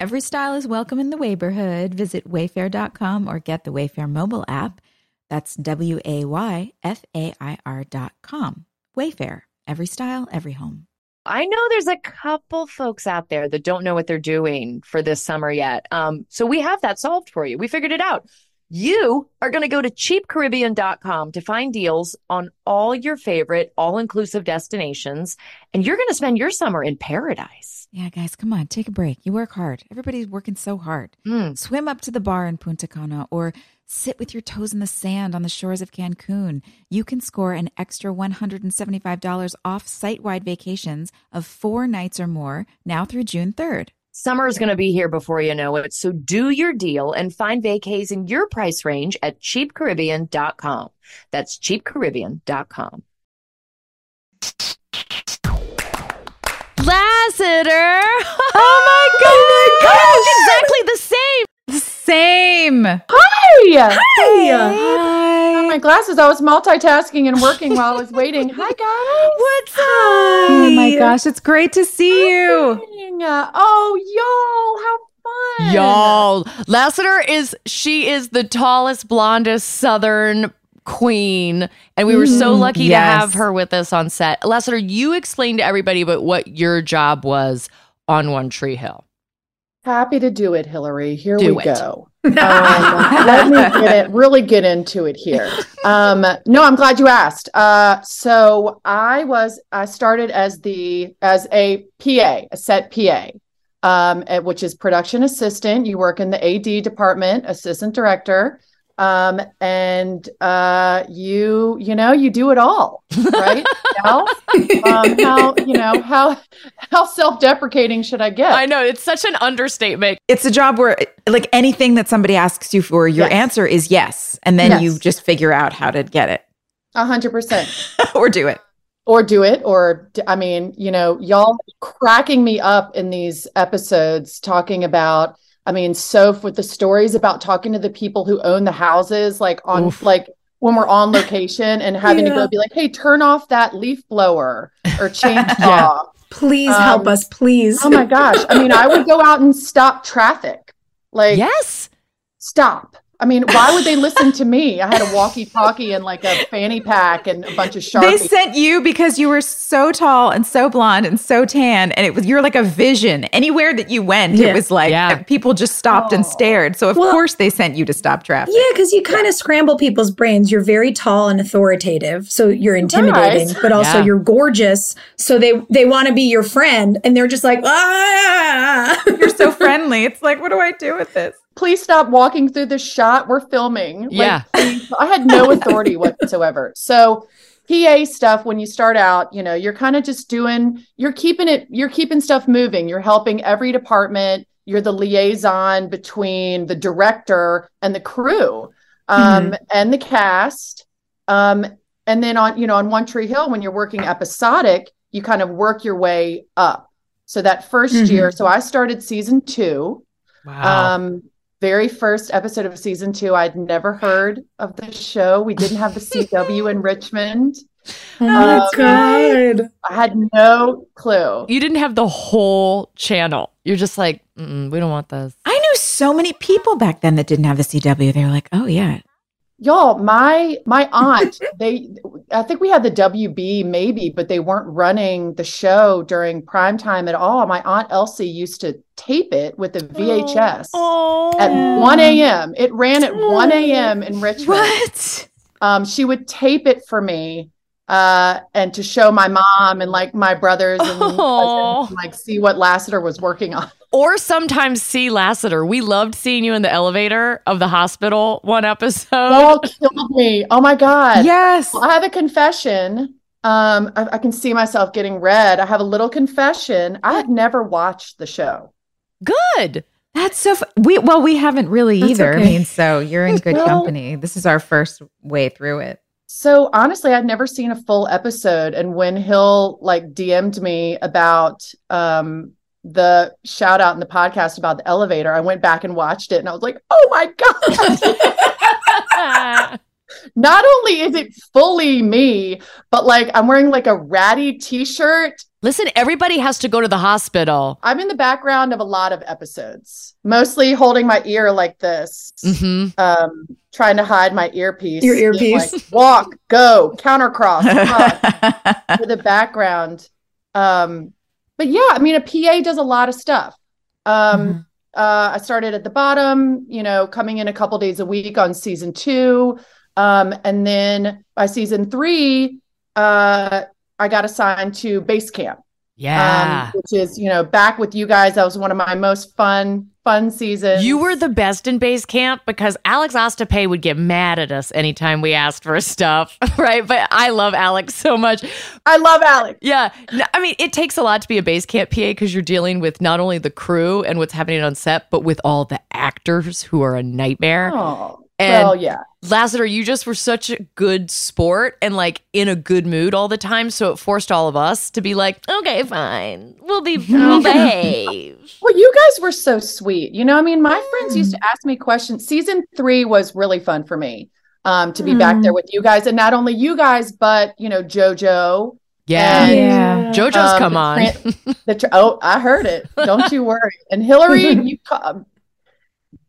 Every style is welcome in the Wayborhood. Visit wayfair.com or get the Wayfair mobile app. That's W A Y F A I R.com. Wayfair. Every style, every home. I know there's a couple folks out there that don't know what they're doing for this summer yet. Um, so we have that solved for you. We figured it out. You are going to go to cheapcaribbean.com to find deals on all your favorite all inclusive destinations, and you're going to spend your summer in paradise. Yeah, guys, come on, take a break. You work hard. Everybody's working so hard. Mm. Swim up to the bar in Punta Cana or sit with your toes in the sand on the shores of Cancun. You can score an extra $175 off site wide vacations of four nights or more now through June 3rd. Summer is going to be here before you know it. So do your deal and find vacays in your price range at cheapcaribbean.com. That's cheapcaribbean.com. Lassiter! Oh my (laughs) gosh! Exactly the same. Same. Hi. Hey! Oh, my glasses. I was multitasking and working while I was waiting. Hi, (laughs) guys. What's up? Oh my gosh, it's great to see you. Uh, Oh, y'all, how fun. Y'all, Lassiter is she is the tallest, blondest Southern queen, and we were so Mm, lucky yes. to have her with us on set. Lassiter, you explained to everybody about what your job was on One Tree Hill. Happy to do it, Hilarie. Here Do we it. go. (laughs) Um, let me get it, really get into it here. Um, no, I'm glad you asked. Uh, so I was I started as the as a PA, a set PA, um, which is production assistant. You work in the AD department, assistant director, um, and uh, you you know you do it all, right? (laughs) Now, um, how you know how how self deprecating should I get? I know it's such an understatement. It's a job where, like, anything that somebody asks you for, your Yes. answer is yes. And then Yes. you just figure out how to get it A hundred percent. (laughs) or do it. or do it or i mean you know y'all cracking me up in these episodes talking about i mean so with the stories about talking to the people who own the houses like on Oof. like when we're on location and having to Yeah. go be like hey turn off that leaf blower or chainsaw (laughs) Please Um, help us, please. oh my gosh i mean i would go out and stop traffic like Yes. stop I mean, why would they listen to me? I had a walkie-talkie and like a fanny pack and a bunch of sharks. They sent you because you were so tall and so blonde and so tan, and it was you're like a vision. Anywhere that you went, Yeah. it was like Yeah. people just stopped and stared. So of Well- course they sent you to stop traffic. Yeah, because you kind of scramble people's brains. You're very tall and authoritative, so you're intimidating, Nice. but also Yeah. you're gorgeous. So they they want to be your friend, and they're just like, ah. You're so friendly. It's like, what do I do with this? Please stop walking through the shot. We're filming. Yeah. please. I had no authority whatsoever. So PA stuff, when you start out, you know, you're kind of just doing, you're keeping it, you're keeping stuff moving. You're helping every department. You're the liaison between the director and the crew um, and the cast. Um, and then on, you know, on One Tree Hill, when you're working episodic, you kind of work your way up. So that 1st Mhm. year, so I started season two. Wow. Um, very first episode of season two, I'd never heard of the show. We didn't have the CW in Richmond. (laughs) Oh my Um, god! I had no clue. you didn't have the whole channel. You're just like, we don't want this. I knew so many people back then that didn't have the CW. They were like, oh yeah. Y'all, my my (laughs) aunt, they I think we had the WB maybe, but they weren't running the show during prime time at all. My aunt Elsie used to tape it with the VHS Oh. at 1 a.m. It ran at 1 a.m. in Richmond. What? um, she would tape it for me uh, and to show my mom and like my brothers and and, like see what Lassiter was working on. Or sometimes see Lassiter. We loved seeing you in the elevator of the hospital one episode. Oh, killed me! Oh my god! Yes. I have a confession. Um, I, I can see myself getting red. I have a little confession. I had never watched the show. Good. That's so fu- we well we haven't really That's either. I mean, so you're in good (laughs) No. company. This is our first way through it. So honestly, I'd never seen a full episode. And when Hill like DM'd me about um the shout out in the podcast about the elevator, I went back and watched it and I was like, oh my God. (laughs) Not only is it fully me, but like I'm wearing like a ratty t-shirt. Listen, everybody has to go to the hospital. I'm in the background of a lot of episodes, mostly holding my ear like this. mm-hmm. Um, trying to hide my earpiece. Your earpiece. like, Walk, go, countercross, cross. (laughs) for the background. Um, but yeah, I mean, a PA does a lot of stuff. Um, Mhm. uh, I started at the bottom, you know, coming in a couple days a week on season two. Um, and then by season three, uh, I got assigned to base camp, Yeah. um, which is, you know, back with you guys. That was one of my most fun, fun seasons. you were the best in base camp because Alex Ostape would get mad at us anytime we asked for (laughs) stuff, (laughs) right? But I love Alex so much. I love Alex. Yeah. I mean, it takes a lot to be a base camp PA because you're dealing with not only the crew and what's happening on set, but with all the actors who are a nightmare. Oh, And- well, yeah. Lassiter, you just were such a good sport and like in a good mood all the time. So it forced all of us to be like, okay, fine. We'll be (laughs) we'll behave. Well, you guys were so sweet. You know, I mean, my friends used to ask me questions. Season three was really fun for me um, to be back there with you guys. And not only you guys, but, you know, JoJo. Yeah. And, Yeah. JoJo's um, come the on. tran- the tr- oh, I heard it. Don't you worry. And Hilarie, (laughs) you ca-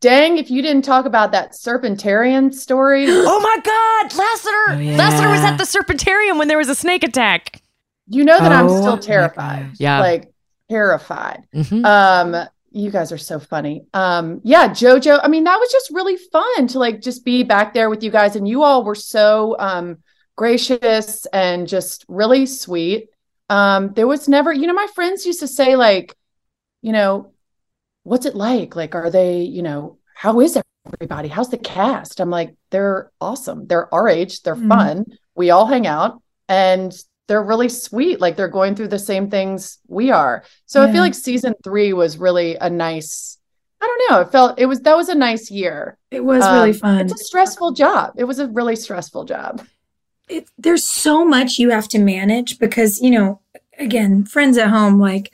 dang, if you didn't talk about that Serpentarium story. (gasps) oh my God, Lassiter. Oh, yeah. Lassiter was at the Serpentarium when there was a snake attack. You know that I'm Oh, still terrified. Yeah. Like terrified. Mhm. Um, you guys are so funny. Um, yeah, JoJo. I mean, that was just really fun to like just be back there with you guys, and you all were so um gracious and just really sweet. Um, there was never, you know, my friends used to say like, you know, what's it like? Like, are they, you know, how is everybody? How's the cast? I'm like, they're awesome. They're our age. They're Mhm. fun. We all hang out, and they're really sweet. Like they're going through the same things we are. So I feel like season three was really a nice. I don't know. It felt it was that was a nice year. It was really Um, fun. It's a stressful job. It was a really stressful job. it, there's so much you have to manage because you know again friends at home like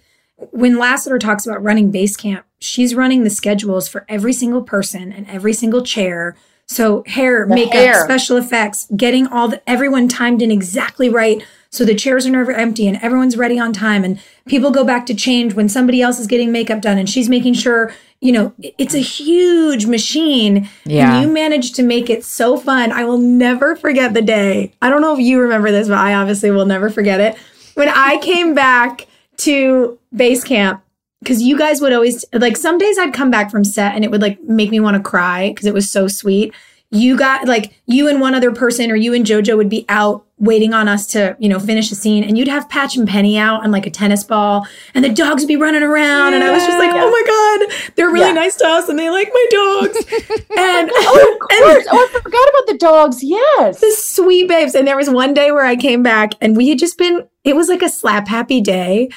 when lassiter talks about running base camp she's running the schedules for every single person and every single chair so hair The makeup hair. special effects getting all the everyone timed in exactly right so the chairs are never empty and everyone's ready on time and people go back to change when somebody else is getting makeup done and she's making sure you know it's a huge machine Yeah. and you managed to make it so fun. I will never forget the day. I don't know if you remember this, but I obviously will never forget it. When I came back to base camp, because you guys would always like some days I'd come back from set and it would like make me want to cry because it was so sweet. You got like you and one other person or you and JoJo would be out waiting on us to, you know, finish a scene and you'd have Patch and Penny out on like a tennis ball and the dogs would be running around and I was just like, Yeah. oh my God, they're really Yeah. nice to us and they like my dogs. (laughs) and Oh, of (laughs) course. oh, I forgot about the dogs. Yes. the sweet babes. And there was one day where I came back and we had just been, it was like a slap happy day.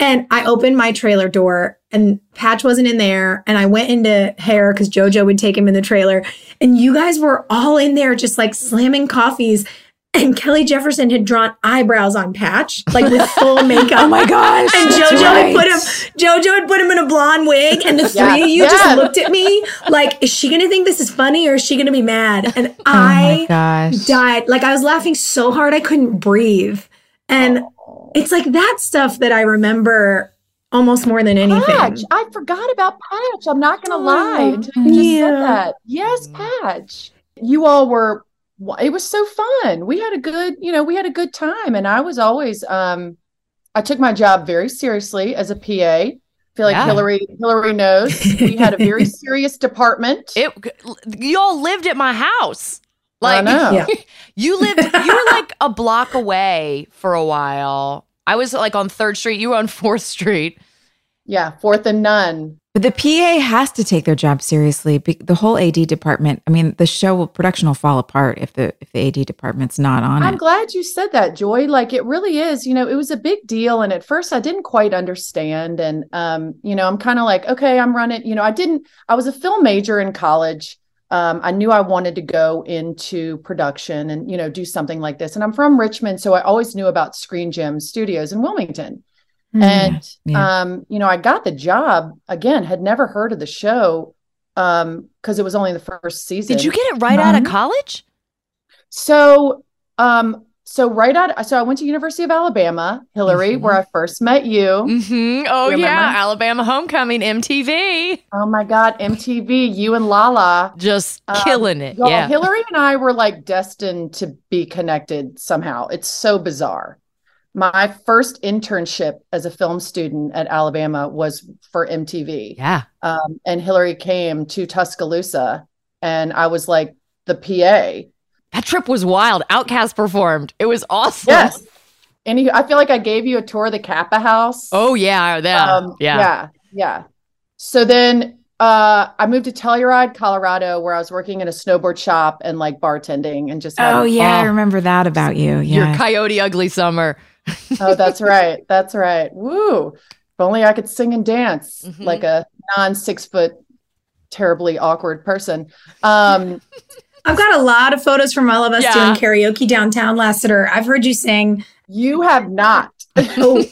And I opened my trailer door and Patch wasn't in there. And I went into hair because JoJo would take him in the trailer. And you guys were all in there just like slamming coffees. And Kelly Jefferson had drawn eyebrows on Patch, like with (laughs) full makeup. Oh my gosh. And JoJo right. had put him, JoJo had put him in a blonde wig, and the three Yeah. of you Yeah. just looked at me like, is she gonna think this is funny or is she gonna be mad? And Oh I died. Like I was laughing so hard I couldn't breathe. And Oh. It's like that stuff that I remember almost more than anything. Patch. I forgot about Patch. I'm not going to lie Oh, until you just yeah. said that. Yes, Patch. You all were, it was so fun. We had a good, you know, we had a good time. And I was always, um, I took my job very seriously as a PA. I feel like Yeah. Hilarie, Hilarie knows we had a very (laughs) serious department. It y'all lived at my house. I Like know. Yeah. (laughs) you lived you were like a block away for a while. I was like on 3rd Street, you were on 4th Street. Yeah. Fourth and none. But the PA has to take their job seriously. The whole AD department. I mean, the show will, production will fall apart if the if the AD department's not on I'm it. glad you said that, Joy. Like it really is. You know, it was a big deal, and at first I didn't quite understand. And um, you know, I'm kind of like, okay, I'm running. You know, I didn't. I was a film major in college. Um, I knew I wanted to go into production and you know do something like this. And I'm from Richmond, so I always knew about Screen Gems Studios in Wilmington. Mm. And Yeah. um, you know, I got the job again. Had never heard of the show um because it was only the first season. Did you get it right out of Mhm. college? So, um, so right out, so I went to University of Alabama, Hilarie, Mhm. where I first met you. mm-hmm. Oh You yeah. Alabama Homecoming MTV. Oh my God, MTV, you and Lala. Just Um, killing it. Yeah. Hilarie and I were like destined to be connected somehow. It's so bizarre. My first internship as a film student at Alabama was for MTV. yeah. Um, and Hilarie came to Tuscaloosa, and I was like the PA. That trip was wild. OutKast performed. It was awesome. Yes. And he, I feel like I gave you a tour of the Kappa House. Oh yeah, yeah. Um, yeah. yeah, yeah. So then uh, I moved to Telluride, Colorado, where I was working in a snowboard shop and like bartending and just. had- Oh yeah, I Oh. remember that about you. Your coyote ugly summer. oh, that's (laughs) right. That's right. Woo! If only I could sing and dance Mhm. like a non six foot, terribly awkward person. Um, (laughs) I've got a lot of photos from all of us Yeah. doing karaoke downtown Lassiter. I've heard you sing. you have not. (laughs) Oh,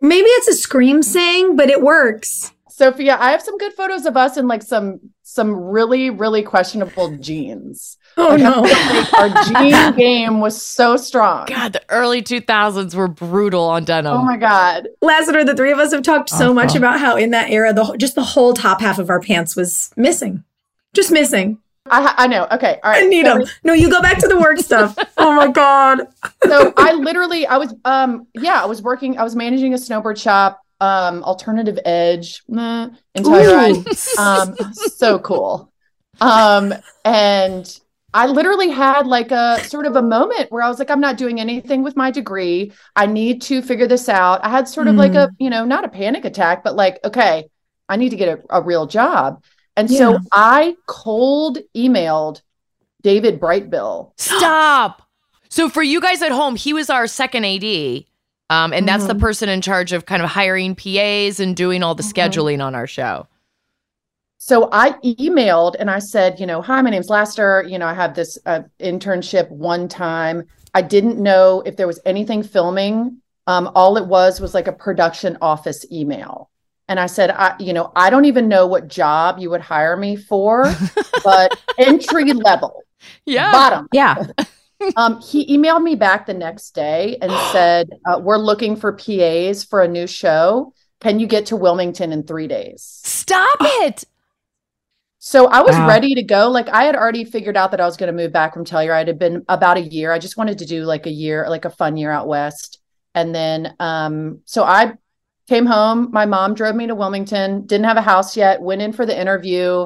maybe it's a scream sing, but it works. Sophia, I have some good photos of us in like some some really really questionable jeans. Oh Like, no. like our jean (laughs) game was so strong. God, the early 2000s were brutal on denim. Oh my god. Lassiter, the three of us have talked so uh-huh. much about how in that era, the wh- just the whole top half of our pants was missing, just missing. I I know. Okay. All I right. need so, them. No, you go back to the work stuff. Oh my god. so I literally I was um yeah, I was working I was managing a snowboard shop um, alternative edge, meh, in Telluride. um, so cool. Um, and I literally had like a sort of a moment where I was like, I'm not doing anything with my degree. I need to figure this out. I had sort of like a, you know, not a panic attack, but like, okay, I need to get a, a real job. And so I cold emailed David Brightbill. (gasps) Stop. So for you guys at home, he was our second AD. Um, and that's the person in charge of kind of hiring PAs and doing all the scheduling on our show. So I emailed and I said, you know, hi, my name's Lassiter. You know, I have this uh, internship one time. I didn't know if there was anything filming. Um, all it was was like a production office email. And I said, I, you know, I don't even know what job you would hire me for, (laughs) but entry level, Yeah. bottom. Yeah. Um, he emailed me back the next day and (gasps) said, uh, we're looking for PAs for a new show. Can you get to Wilmington in three days? Stop (gasps) it. So I was Wow. ready to go. Like I had already figured out that I was going to move back from Telluride. It had been about a year. I just wanted to do like a year, like a fun year out west. And then, um, so I came home. My mom drove me to Wilmington. Didn't have a house yet. Went in for the interview.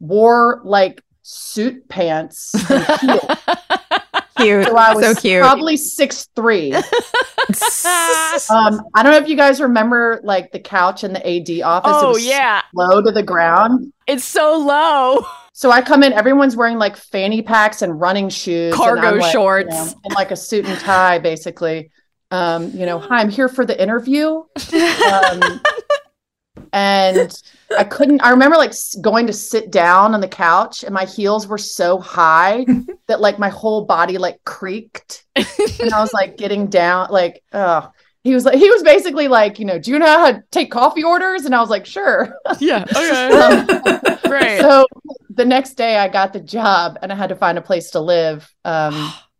Wore like suit pants. (laughs) Cute. So I was so cute. probably six three. (laughs) Um, I don't know if you guys remember like the couch in the AD office. It oh, was yeah. low to the ground. It's so low. (laughs) So I come in, everyone's wearing like fanny packs and running shoes, Cargo like, you shorts. know, and like a suit and tie, basically. Um, you know, hi, I'm here for the interview. Um, (laughs) and I couldn't. I remember like going to sit down on the couch, and my heels were so high (laughs) that like my whole body like creaked, and I was like getting down, like, oh. He was like, he was basically like, you know, do you know how to take coffee orders? And I was like, sure. Yeah. (laughs) Okay. Um, Great. so the next day I got the job and I had to find a place to live. Um, (gasps)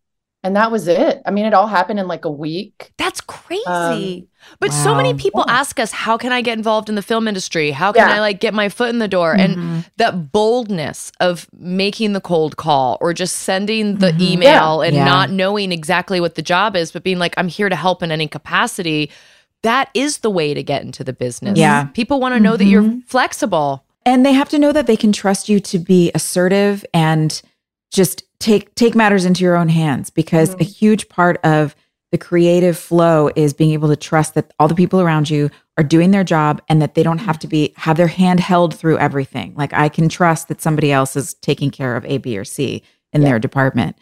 and that was it. I mean, it all happened in like a week. That's crazy. Um, but so many wow. people ask us, how can I get involved in the film industry? How can Yeah. I like get my foot in the door? And mm-hmm. that boldness of making the cold call or just sending the mm-hmm. email and Yeah. not knowing exactly what the job is, but being like, I'm here to help in any capacity. That is the way to get into the business. Yeah. People want to know that you're mm-hmm. flexible. and they have to know that they can trust you to be assertive and just take take matters into your own hands because a huge part of the creative flow is being able to trust that all the people around you are doing their job and that they don't have to be have their hand held through everything. Like i can trust that somebody else is taking care of a b or c in their department.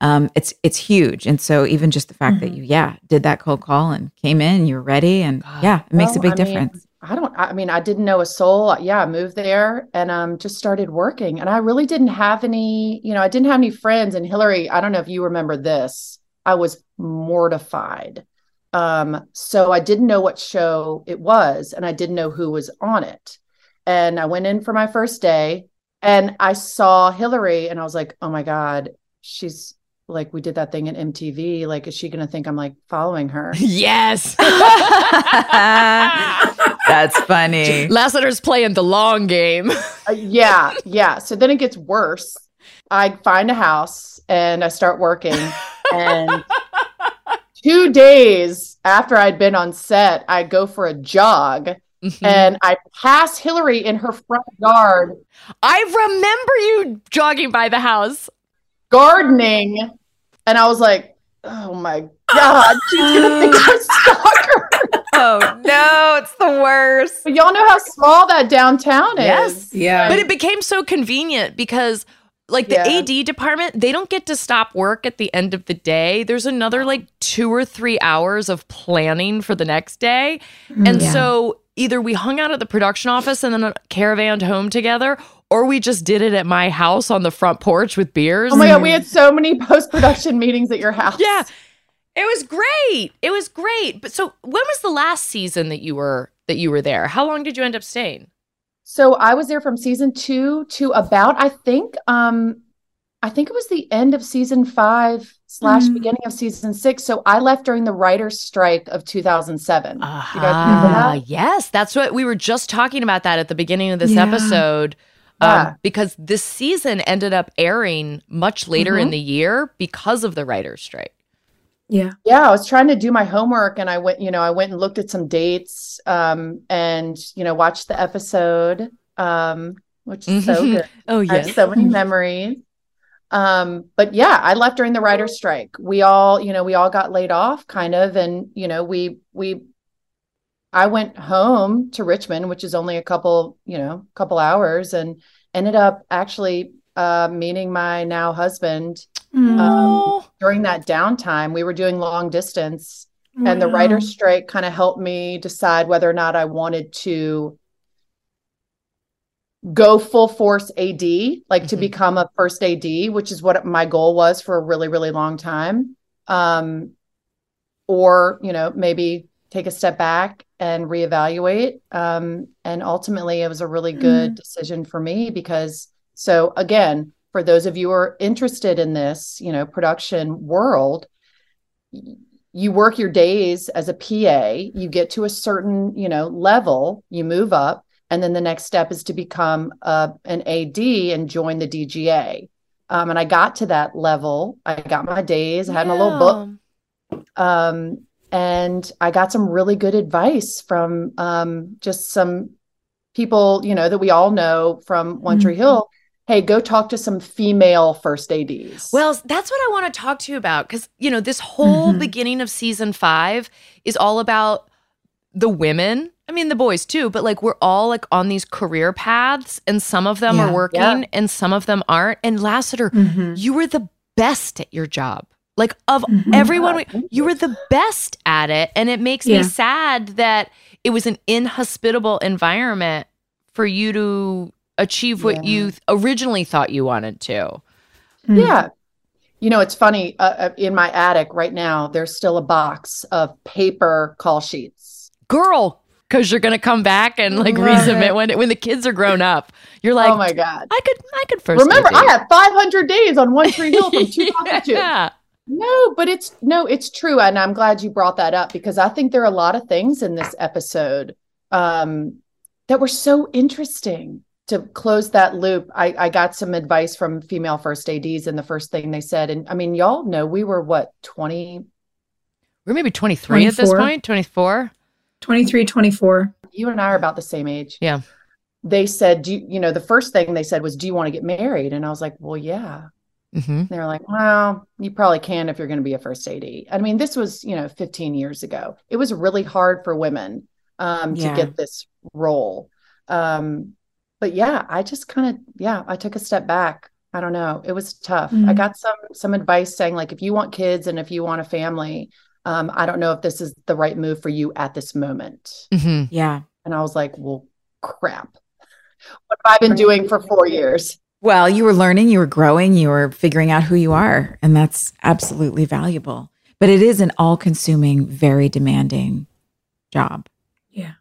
Um, it's it's huge. And so even just the fact that you yeah did that cold call and came in you're ready and yeah it makes a big I mean, difference I don't, I mean, I didn't know a soul. Yeah, I moved there and um, just started working. And I really didn't have any, you know, I didn't have any friends. And Hilarie, I don't know if you remember this, I was mortified. Um, so I didn't know what show it was and I didn't know who was on it. And I went in for my first day and I saw Hilarie and I was like, oh my God, she's like, we did that thing at MTV. Like, is she going to think I'm like following her? (laughs) Yes. (laughs) that's funny Lassiter's playing the long game. (laughs) Uh, yeah, yeah. So then it gets worse. I find a house and I start working. And two days after I'd been on set, I go for a jog and I pass Hilarie in her front yard I remember you jogging by the house. Gardening. And I was like, oh my God, (laughs) she's going to think I'm a stalker. oh no it's the worst But y'all know how small that downtown is. Yes. Yeah. But it became so convenient because like the Yeah. AD department, they don't get to stop work at the end of the day. There's another like 2 or 3 hours of planning for the next day. And so either we hung out at the production office and then caravaned home together or we just did it at my house on the front porch with beers. Oh my God, we had so many (laughs) post production meetings at your house. Yeah. It was great. It was great. But so when was the last season that you were that you were there? How long did you end up staying? So I was there from season two to about I think um I think it was the end of season five slash beginning of season six. So I left during the writers' strike of 2007. You guys remember Ah, that? yes, that's what we were just talking about that at the beginning of this Yeah. episode. Um, because this season ended up airing much later Mm-hmm. in the year because of the writer's strike. Yeah. Yeah, I was trying to do my homework and I went, you know, I went and looked at some dates um and, you know, watched the episode um which is so good. (laughs) Oh yeah. So many memories. Um, but yeah, I left during the writer's strike. We all, you know, we all got laid off kind of, and you know, we we I went home to Richmond, which is only a couple, you know, couple hours, and ended up actually uh meeting my now husband Mm. um during that downtime. We were doing long distance and the writer's strike kind of helped me decide whether or not I wanted to go full force AD, like to Mhm. become a first AD, which is what my goal was for a really, really long time. Um, or, you know, maybe take a step back and reevaluate. Um, and ultimately, it was a really good decision for me because, so again, for those of you who are interested in this, you know, production world, you work your days as a PA, you get to a certain, you know, level, you move up, and then the next step is to become uh, an AD and join the DGA. Um, and I got to that level. I got my days. I had my little book um, and I got some really good advice from um, just some people, you know, that we all know from One Tree Hill. Hey, go talk to some female first ads. Well, that's what I want to talk to you about because, you know, this whole Mhm. beginning of season five is all about the women. I mean, the boys too, but like we're all like on these career paths and some of them Yeah. are working Yeah. and some of them aren't. And Lassiter, Mhm. you were the best at your job. Like of Mhm. everyone, we- you were the best at it. And it makes Yeah. me sad that it was an inhospitable environment for you to achieve what Yeah. you th- originally thought you wanted to. Mm. Yeah. You know, it's funny. Uh, uh, in my attic right now, there's still a box of paper call sheets. girl because you're gonna come back and like Love resubmit when when the kids are grown up. You're like, oh my God. I could I could first. Remember, AD. I had 500 days on One Tree Hill from 2002. (laughs) yeah. No, but it's no, it's true. And I'm glad you brought that up because I think there are a lot of things in this episode um, that were so interesting. To close that loop, I, I got some advice from female first ADs, and the first thing they said, and I mean, y'all know we were what 20, We're maybe 23 at this 24. point. 24. 23, 24. you and I are about the same age. Yeah. They said, do you, you know, the first thing they said was, Do you want to get married? And I was like, Well, yeah. Mm-hmm. They were like, well, you probably can if you're going to be a first AD. I mean, this was, you know, 15 years ago. It was really hard for women um, Yeah. to get this role. Um, but yeah, I just kind of, yeah, I took a step back. I don't know. It was tough. I Mhm. got some some advice saying like, if you want kids and if you want a family, um, I don't know if this is the right move for you at this moment. Mm-hmm. Yeah. And I was like, well, crap. What have I been doing for four years? Well, you were learning, you were growing, you were figuring out who you are, and that's absolutely valuable. But it is an all consuming, very demanding job. Yeah.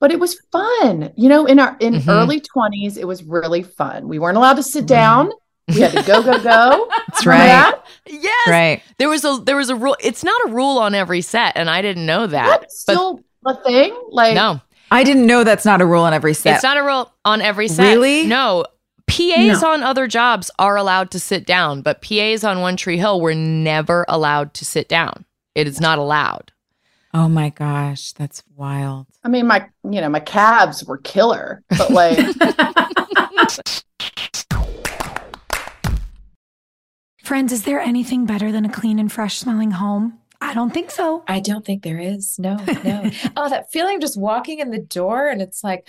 but it was fun. You know, in our in Mhm. early 20s, it was really fun. We weren't allowed to sit down. We had to go, go, go. (laughs) That's right. that? Yes. Right. There was a there was a rule. It's not a rule on every set, and I didn't know that. That's still a thing. Like, No, I didn't know that's not a rule on every set. it's not a rule on every set. Really? No. PAs No. on other jobs are allowed to sit down, but PAs on One Tree Hill were never allowed to sit down. It is not allowed. oh my gosh, that's wild. I mean, my you know, my calves were killer, but like (laughs) Friends, is there anything better than a clean and fresh smelling home? I don't think so. I don't think there is. No, no. (laughs) oh, that feeling of just walking in the door and it's like,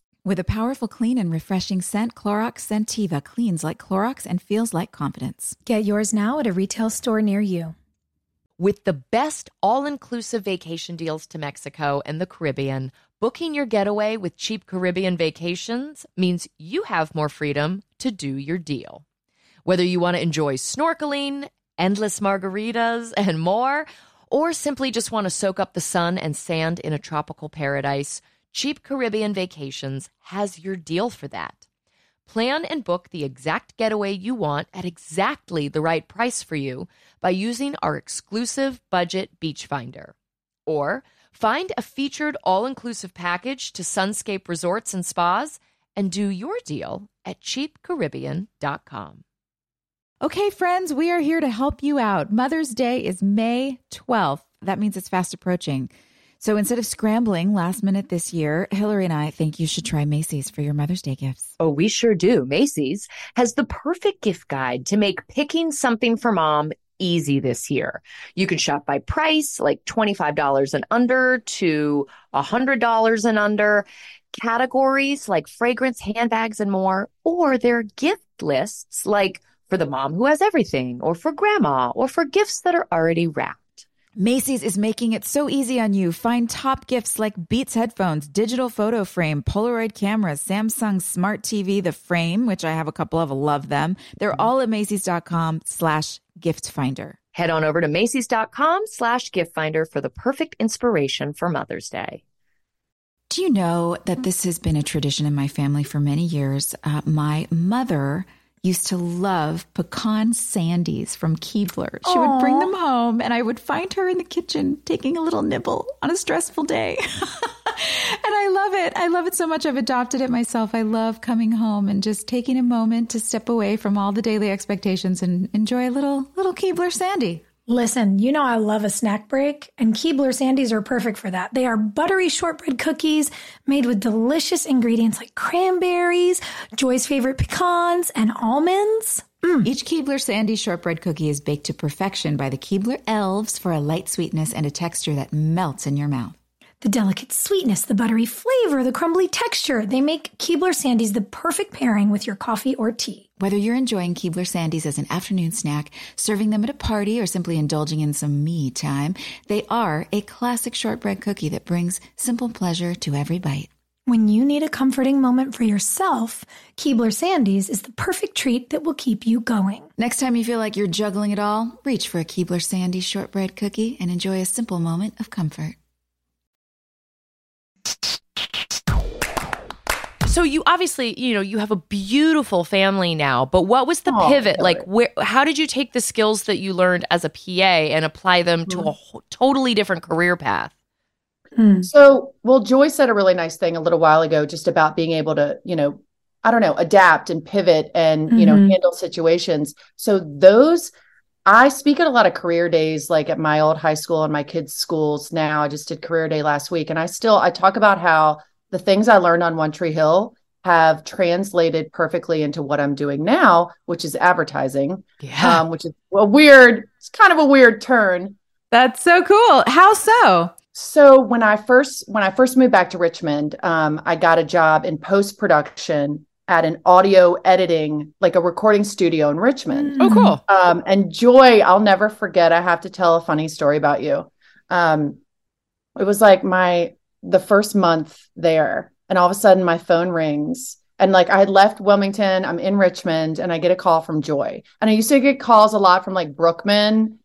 With a powerful, clean, and refreshing scent, Clorox Scentiva cleans like Clorox and feels like confidence. Get yours now at a retail store near you. With the best all inclusive vacation deals to Mexico and the Caribbean, booking your getaway with cheap Caribbean vacations means you have more freedom to do your deal. Whether you want to enjoy snorkeling, endless margaritas, (laughs) and more, or simply just want to soak up the sun and sand in a tropical paradise, Cheap Caribbean Vacations has your deal for that. Plan and book the exact getaway you want at exactly the right price for you by using our exclusive budget beach finder. Or find a featured all inclusive package to Sunscape Resorts and Spas and do your deal at cheapcaribbean.com. Okay, friends, we are here to help you out. Mother's Day is May 12th. That means it's fast approaching. So instead of scrambling last minute this year, Hilarie and I think you should try Macy's for your Mother's Day gifts. Oh, we sure do. Macy's has the perfect gift guide to make picking something for mom easy this year. You can shop by price, like $25 and under to $100 and under, categories like fragrance, handbags, and more, or their gift lists like for the mom who has everything, or for grandma, or for gifts that are already wrapped. Macy's is making it so easy on you. Find top gifts like Beats headphones, digital photo frame, Polaroid cameras, Samsung smart TV, the frame, which I have a couple of, love them. They're all at Macy's.com slash gift finder. Head on over to Macy's.com slash gift finder for the perfect inspiration for Mother's Day. Do you know that this has been a tradition in my family for many years? Uh, my mother used to love pecan sandies from Keebler. She would bring them home, and I would find her in the kitchen taking a little nibble on a stressful day. (laughs) and I love it. I love it so much. I've adopted it myself. I love coming home and just taking a moment to step away from all the daily expectations and enjoy a little little Keebler sandy. Listen, you know I love a snack break, and Keebler Sandies are perfect for that. They are buttery shortbread cookies made with delicious ingredients like cranberries, Joy's favorite pecans, and almonds. Mm. Each Keebler Sandy shortbread cookie is baked to perfection by the Keebler elves for a light sweetness and a texture that melts in your mouth. The delicate sweetness, the buttery flavor, the crumbly texture, they make Keebler Sandies the perfect pairing with your coffee or tea. Whether you're enjoying Keebler Sandies as an afternoon snack, serving them at a party, or simply indulging in some me time, they are a classic shortbread cookie that brings simple pleasure to every bite. When you need a comforting moment for yourself, Keebler Sandies is the perfect treat that will keep you going. Next time you feel like you're juggling it all, reach for a Keebler Sandies shortbread cookie and enjoy a simple moment of comfort. So you obviously, you know, you have a beautiful family now, but what was the Aw, pivot? Hilarie. Like where how did you take the skills that you learned as a PA and apply them to a whole, totally different career path? So, well, Joy said a really nice thing a little while ago just about being able to, you know, I don't know, adapt and pivot and, you know, Mhm. handle situations. So, those, I speak at a lot of career days, like at my old high school and my kids' schools now. I just did career day last week. And I still, I talk about how the things I learned on One Tree Hill have translated perfectly into what I'm doing now, which is advertising, Yeah. um, which is a weird, it's kind of a weird turn. That's so cool. How so? So when I first when I first moved back to Richmond, um, I got a job in post production at an audio editing, like a recording studio in Richmond. oh, cool. Um, and Joy, I'll never forget. I have to tell a funny story about you. Um, it was like my the first month there, and all of a sudden my phone rings. And like I had left Wilmington, I'm in Richmond, and I get a call from Joy. And I used to get calls a lot from like Brookman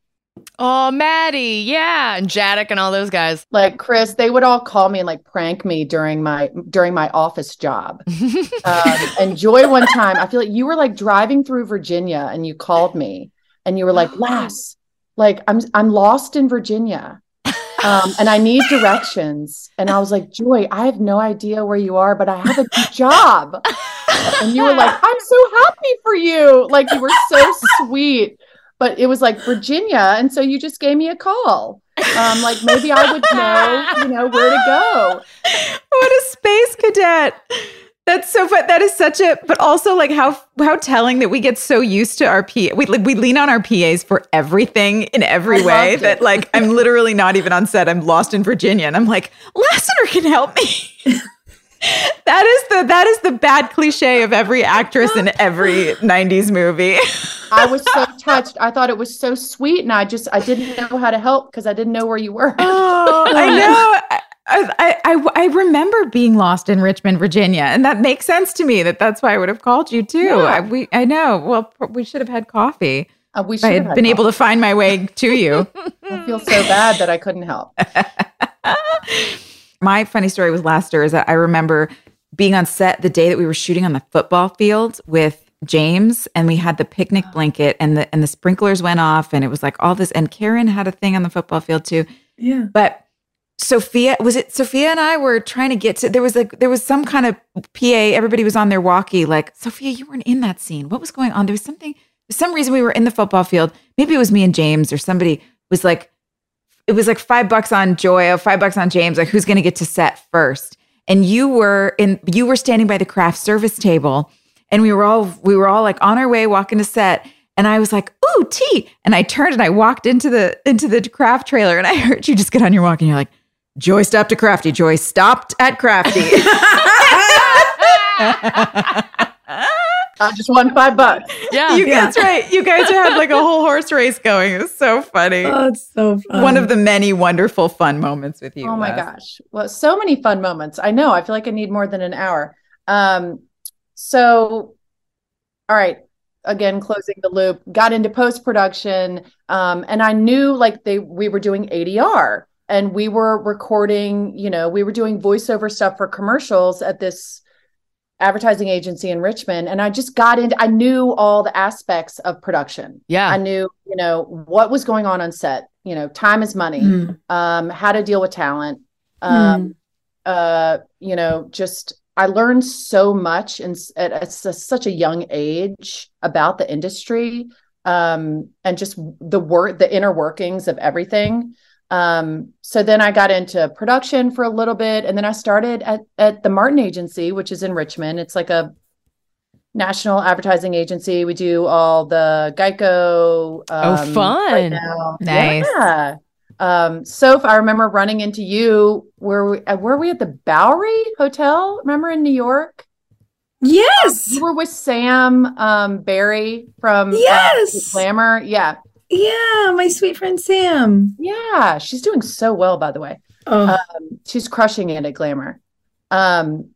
Oh, Maddie, yeah, and Jaddock and all those guys. like Chris, they would all call me and like prank me during my during my office job. (laughs) Um, and Joy, one time, I feel like you were like driving through Virginia and you called me and you were like, (gasps) "Lass, like I'm I'm lost in Virginia, um, and I need directions." And I was like, "Joy, I have no idea where you are, but I have a (laughs) job." And you were like, "I'm so happy for you!" Like you were so sweet. But it was like Virginia, and so you just gave me a call. Um, like maybe I would know, you know, where to go. (laughs) What a space cadet. That's so fun. That is such a, but also like how how telling that we get so used to our PA. We like we lean on our PAs for everything in every I way. That like I'm (laughs) literally not even on set. I'm lost in Virginia, and I'm like Lassiter can help me. (laughs) that is the that is the bad cliche of every actress in every '90s movie. I was so (laughs) touched. I thought it was so sweet, and I just I didn't know how to help because I didn't know where you were. Oh, I know. I, I, I, remember being lost in Richmond, Virginia, and that makes sense to me. That that's why I would have called you too. Yeah. I, we I know. Well, we should have had coffee. Uh, we I should had been able to find my way to you. (laughs) (laughs) I feel so bad that I couldn't help. (laughs) my funny story with Lassiter is that I remember being on set the day that we were shooting on the football field with James and we had the picnic (gasps) blanket and the and the sprinklers went off and it was like all this and Karen had a thing on the football field too. Yeah. But Sophia was it Sophia and I were trying to get to there was like there was some kind of PA everybody was on their walkie like Sophia you weren't in that scene. What was going on? There was something for some reason we were in the football field. Maybe it was me and James or somebody was like it was like 5 bucks on Joya 5 bucks on James like who's going to get to set first? And you were in you were standing by the craft service table and we were all we were all like on our way walking to set. And I was like, "Ooh, tea!" And I turned and I walked into the into the craft trailer, and I (laughs) heard you just get on your walk, and you're like, "Joy stopped at Crafty. Joy stopped at Crafty." I just won five bucks. Yeah. you that's right. You guys had like a whole horse race going. It was so funny. Oh, it's so fun. One of the many wonderful fun moments with you. Oh my Les. gosh. Well, so many fun moments. I know. I feel like I need more than an hour. Um, so all right. Again, closing the loop, got into post-production. Um, and I knew like they we were doing ADR and we were recording, you know, we were doing voiceover stuff for commercials at this advertising agency in Richmond. And I just got into I knew all the aspects of production. Yeah. I knew, you know, what was going on on set. You know, time is money. Mm. Um, how to deal with talent. Um, uh, you know, just I learned so much and at, at such a young age about the industry um, and just the work, the inner workings of everything. Um, so then I got into production for a little bit, and then I started at at the Martin Agency, which is in Richmond. It's like a national advertising agency. We do all the Geico. Oh, um, fun. right now. Nice. Yeah. Um, Soph, I remember running into you. Where we uh, were we at the Bowery Hotel? Remember in New York? Yes. You were with Sam um, Barry from uh, Yes. Glamour. Yeah, Yeah, my sweet friend Sam. yeah. She's doing so well, by the way. Oh, Um, she's crushing it at Glamour. Um,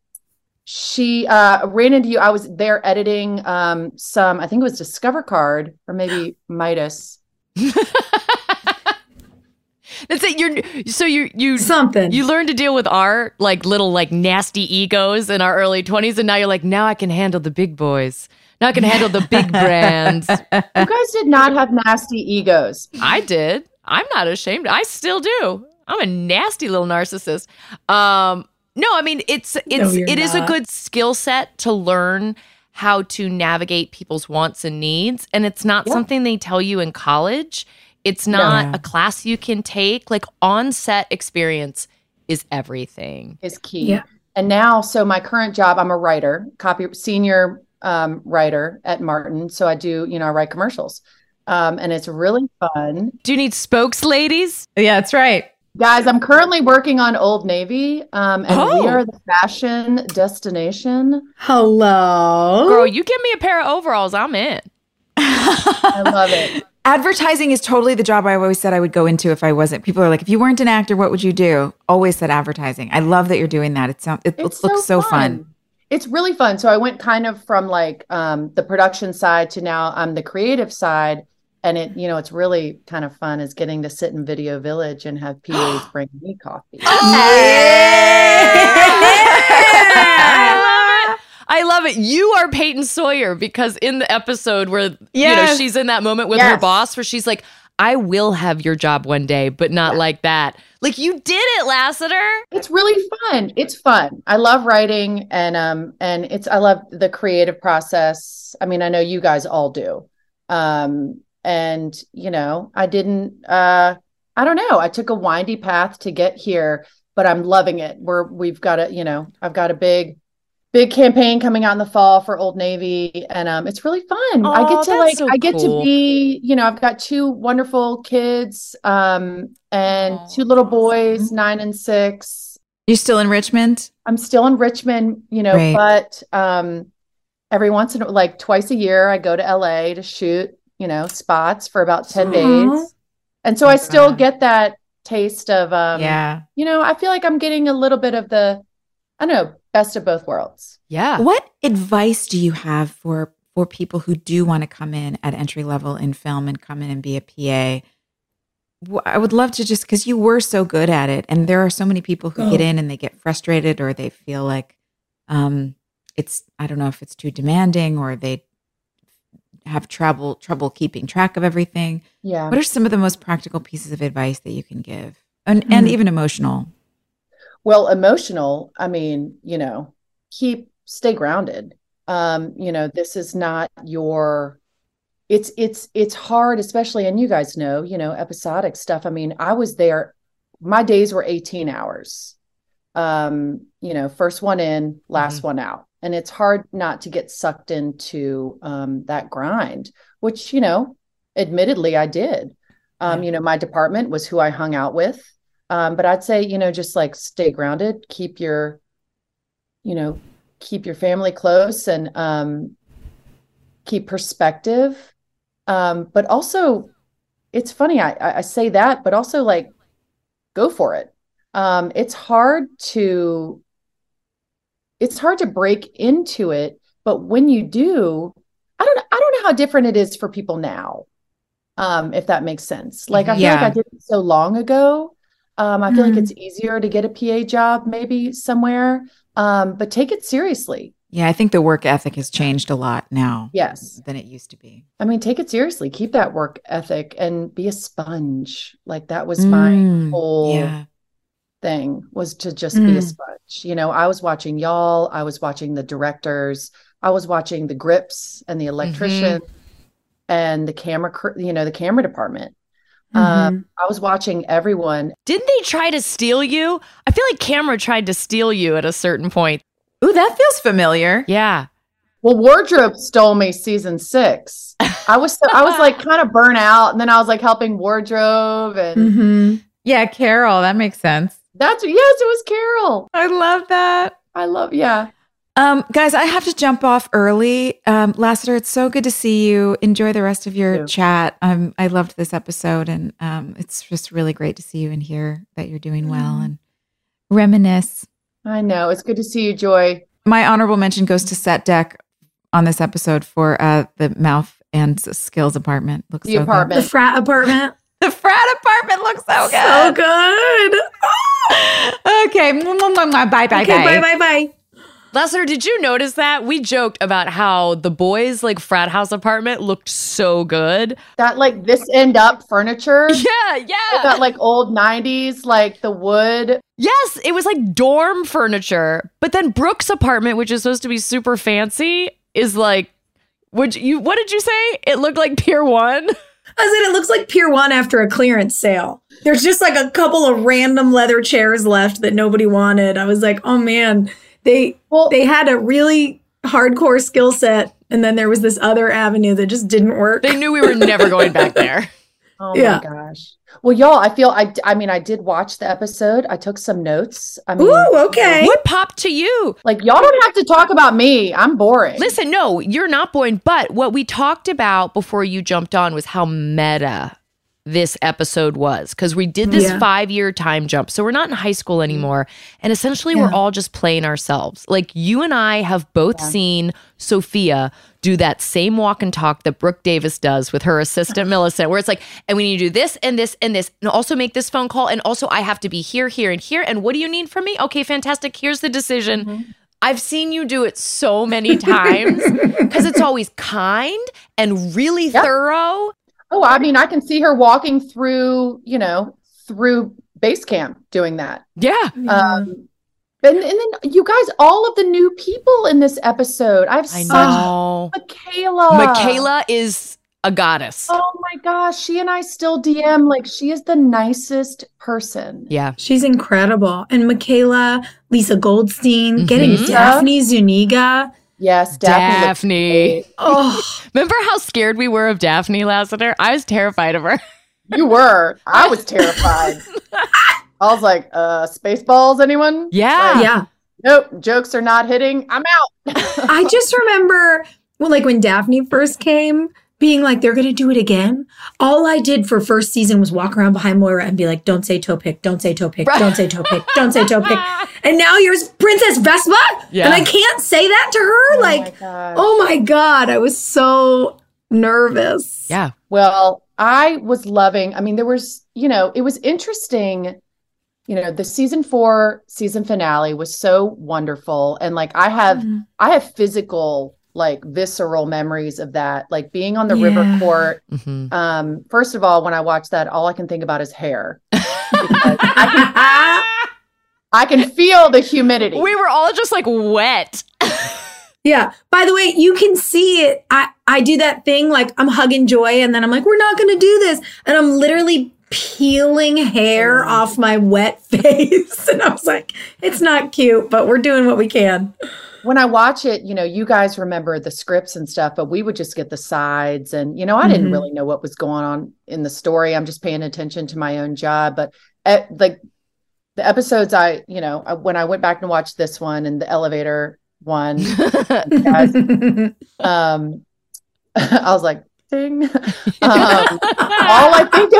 she uh, ran into you. I was there editing um, some. I think it was Discover Card or maybe (gasps) Midas. (laughs) That's it. You're so you you something. you learn to deal with our like little like nasty egos in our early twenties, and now you're like, now I can handle the big boys. Now going to handle the big brands. (laughs) You guys did not have nasty egos. I did. I'm not ashamed. I still do. I'm a nasty little narcissist. Um, no, I mean it's it's you're it is a good skill set to learn how to navigate people's wants and needs, and it's not Yeah. something they tell you in college. It's not Yeah. a class you can take. Like on set experience is everything. is key. Yeah. And now, so my current job, I'm a writer, copy senior um, writer at Martin. So I do, you know, I write commercials, um, and it's really fun. Do you need spokes, ladies? Yeah, that's right. Guys, I'm currently working on Old Navy, um, and we Oh. are the fashion destination. Hello. Girl, you give me a pair of overalls, I'm in. I love it. (laughs) Advertising is totally the job I always said I would go into if I wasn't. People are like, if you weren't an actor, what would you do? Always said advertising. I love that you're doing that. It sounds it It's looks so fun. It's really fun. So I went kind of from like um, the production side to now I'm the creative side. And it, you know, it's really kind of fun is getting to sit in Video Village and have PAs (gasps) bring me coffee. I love it. I love it. You are Peyton Sawyer because in the episode where you know she's in that moment with her boss where she's like, I will have your job one day, but not like that. Like you did it, Lassiter. It's really fun. It's fun. I love writing and um and it's I love the creative process. I mean, I know you guys all do. Um and you know, I didn't uh I don't know. I took a windy path to get here, but I'm loving it. We're we've got a, you know, I've got a big big campaign coming out in the fall for Old Navy and um it's really fun. I get to like so I get cool. to be, you know, I've got two wonderful kids um and two little boys, 9 and 6. You still in Richmond? I'm still in Richmond, you know, Right. but um every once in a like twice a year I go to LA to shoot, you know, spots for about 10 Aw. days. And so I still get that taste of um yeah. you know, I feel like I'm getting a little bit of the I don't know, best of both worlds. Yeah. What advice do you have for for people who do want to come in at entry level in film and come in and be a PA. I would love to just because you were so good at it, and there are so many people who get Oh. in and they get frustrated or they feel like um, it's I don't know if it's too demanding or they have trouble trouble keeping track of everything. Yeah. What are some of the most practical pieces of advice that you can give, and and Mm. even emotional? Well, emotional, I mean, you know, keep stay grounded. Um, you know, this is not your it's it's it's hard, especially and you guys know, you know, episodic stuff. I mean, I was there my days were 18 hours. Um, you know, first one in, last one out. And it's hard not to get sucked into um that grind, which, you know, admittedly I did. Um, you know, my department was who I hung out with. Um, but I'd say, you know, just like stay grounded, keep your, you know, keep your family close and um, keep perspective. Um, but also, it's funny, I, I say that, but also like go for it. Um, it's hard to, it's hard to break into it, but when you do, I don't, I don't know how different it is for people now. Um, if that makes sense. Like I feel like I did it so long ago. Um, I feel like Mhm. it's easier to get a PA job maybe somewhere. Um, but take it seriously. Yeah, I think the work ethic has changed a lot now Yes. than it used to be. I mean, take it seriously. Keep that work ethic and be a sponge. Like that was my Mm, whole yeah. thing was to just be a Mm. sponge. You know, I was watching y'all, I was watching the directors, I was watching the grips and the electrician and the camera, you know, the camera department. Um, I was watching everyone. Didn't they try to steal you? I feel like Camera tried to steal you at a certain point. Ooh, that feels familiar. Yeah. Well, wardrobe stole me season six. I was so, I was like (laughs) kind of burnt out, and then I was like helping wardrobe, and hmm Yeah, Carol, that makes sense. that's yes, it was Carol. I love that. I love yeah. Um, guys, I have to jump off early. Um, Lassiter, it's so good to see you. Enjoy the rest of your too. chat. Um, I loved this episode, and um, it's just really great to see you and hear that you're doing well and reminisce. I know it's good to see you, Joy. My honorable mention goes to Set Deck on this episode for uh, the mouth and skills apartment. Looks The so good. apartment. The frat apartment. (laughs) The frat apartment looks so good. So good. (laughs) okay. Bye, bye, okay, bye. bye, bye, bye. Lester, did you notice that? We joked about how the boys' like frat house apartment looked so good. That like this end up furniture. (laughs) Yeah, yeah. That like old '90s, like the wood. Yes, it was like dorm furniture. But then Brooke's apartment, which is supposed to be super fancy, is like would you what did you say? It looked like Pier 1. (laughs) I said it looks like Pier One after a clearance sale. There's just like a couple of random leather chairs left that nobody wanted. I was like, oh man, they Well, they had a really hardcore skill set, and then there was this other avenue that just didn't work. They knew we were never going back there. (laughs) Oh Yeah. my gosh. Well, y'all, I feel I I mean I did watch the episode. I took some notes. I mean, Ooh, okay. What popped to you? like y'all don't have to talk about me. I'm boring. Listen, no, you're not boring. But what we talked about before you jumped on was how meta this episode was because we did this Yeah. five year time jump. So we're not in high school anymore. And essentially, we're all just playing ourselves. Like you and I have both seen Sophia do that same walk and talk that Brooke Davis does with her assistant (laughs) Millicent, where it's like, and we need to do this and this and this, and also make this phone call. And also, I have to be here, here, and here. And what do you need from me? Okay, fantastic. Here's the decision. Mm-hmm. I've seen you do it so many (laughs) times because it's always kind and really Yep. thorough. Oh, I mean, I can see her walking through, you know, through base camp doing that. Yeah. Um, and, and then you guys, all of the new people in this episode. I have I such know. Michaela. Michaela is a goddess. Oh my gosh, she and I still DM like she is the nicest person. Yeah. She's incredible. And Michaela, Lisa Goldstein, getting Mhm. Daphne Zuniga. Yes, Daphne. Daphne. (laughs) Oh, Remember how scared we were of Daphne Lassiter? I was terrified of her. You were. (laughs) I was terrified. I was like, uh, Spaceballs, anyone? Yeah. Like, yeah. Nope, jokes are not hitting. I'm out. (laughs) I just remember well, like when Daphne first came, being like, they're going to do it again. All I did for first season was walk around behind Moira and be like, don't say toe pick, don't say toe pick, don't say toe pick, don't say toe pick. (laughs) And now you're Princess Vespa? Yeah. And I can't say that to her? like, gosh. oh my God. I was so nervous. Yeah. Well, I was loving, I mean, there was, you know, it was interesting. You know, the season four season finale was so wonderful. And like I have Mhm. I have physical, like visceral memories of that. Like being on the river Yeah. court. hmm Um, first of all, when I watch that, all I can think about is hair. (laughs) I can I can feel the humidity. We were all just like wet. (laughs) Yeah. By the way, you can see it. I, I do that thing like I'm hugging Joy and then I'm like, we're not going to do this. And I'm literally peeling hair off my wet (laughs) face. and I was like, it's not cute, but we're doing what we can. When I watch it, you know, you guys remember the scripts and stuff, but we would just get the sides. And, you know, I didn't Mhm. really know what was going on in the story. I'm just paying attention to my own job. But at, like the episodes, I, you know, I, when I went back and watched this one and the elevator one, guys, (laughs) (laughs) um, (laughs) I was like, ding. um, all I think,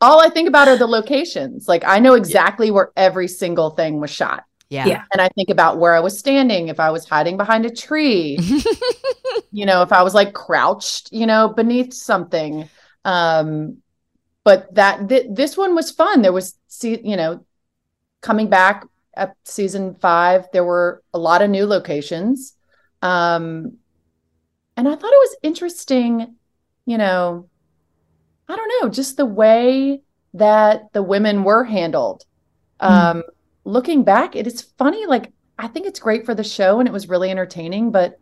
all I think about are the locations. Like I know exactly where every single thing was shot. Yeah. Yeah. And I think about where I was standing, if I was hiding behind a tree, (laughs) you know, if I was like crouched, you know, beneath something. Um, but that th- this one was fun. There was, see, you know, coming back at season five, there were a lot of new locations. Um, and I thought it was interesting, you know, I don't know, just the way that the women were handled. Um, looking back, it is funny. Like, I think it's great for the show and it was really entertaining, but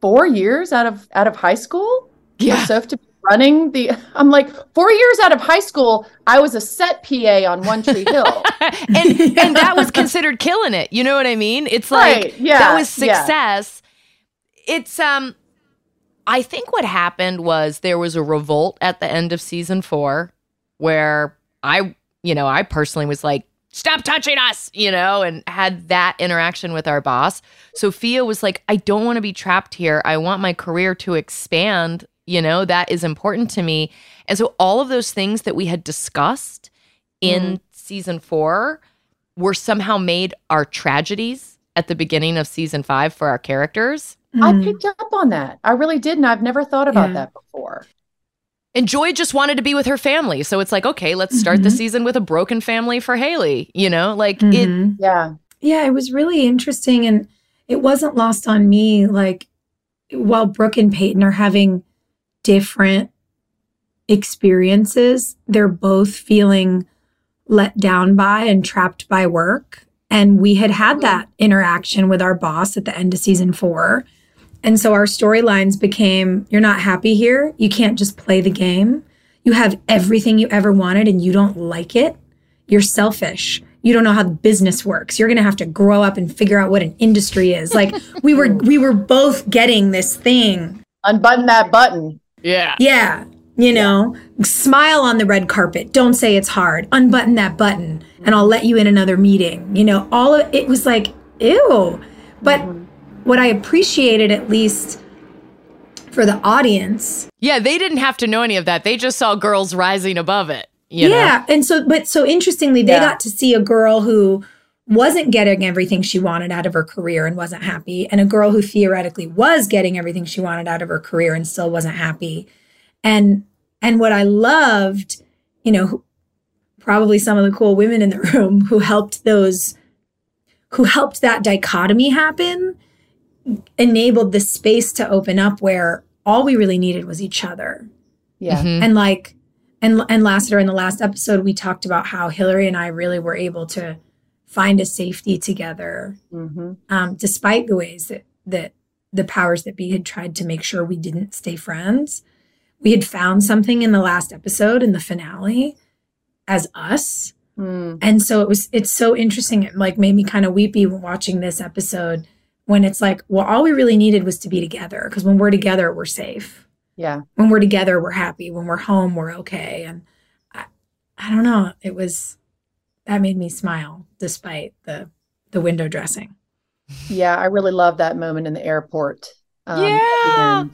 four years out of out of high school Yeah. Soph to be running the I'm like, four years out of high school, I was a set PA on One Tree Hill. (laughs) and and that was considered killing it. You know what I mean? It's like Right, yeah, that was yeah. success. It's um I think what happened was there was a revolt at the end of season 4 where I, you know, I personally was like stop touching us, you know, and had that interaction with our boss. Sophia was like I don't want to be trapped here. I want my career to expand, you know, that is important to me. And so all of those things that we had discussed in season four were somehow made our tragedies at the beginning of season five for our characters. I Mm. picked up on that. I really did, and I've never thought about Yeah. that before. And Joy just wanted to be with her family. So it's like, okay, let's start the Mhm. season with a broken family for Haley. You know, like it, Mhm. Yeah. Yeah, it was really interesting. And it wasn't lost on me. Like, while Brooke and Peyton are having different experiences, they're both feeling let down by and trapped by work. And we had had that interaction with our boss at the end of season four. And so our storylines became you're not happy here. You can't just play the game. You have everything you ever wanted and you don't like it. You're selfish. You don't know how the business works. You're going to have to grow up and figure out what an industry is. Like (laughs) we were we were both getting this thing. Unbutton that button. yeah. Yeah. You know, smile on the red carpet. Don't say it's hard. Unbutton that button and I'll let you in another meeting. You know, all of it was like, ew. But mm-hmm. What I appreciated at least for the audience Yeah. They didn't have to know any of that. They just saw girls rising above it. You yeah. And so, but so interestingly, they Yeah. got to see a girl who wasn't getting everything she wanted out of her career and wasn't happy, and a girl who theoretically was getting everything she wanted out of her career and still wasn't happy. And and what I loved, you know, probably some of the cool women in the (laughs) room who helped those who helped that dichotomy happen enabled the space to open up where all we really needed was each other Yeah. Mhm. and like and and Lassiter in the last episode we talked about how Hilarie and I really were able to find a safety together hmm um, despite the ways that that the powers that be had tried to make sure we didn't stay friends we had found something in the last episode in the finale as us Mm. and so it was it's so interesting it like made me kind of weepy watching this episode when it's like well all we really needed was to be together because when we're together we're safe Yeah. when we're together we're happy when we're home we're okay and i, I don't know it was that made me smile despite the the window dressing Yeah. I really love that moment in the airport. um, Yeah. end.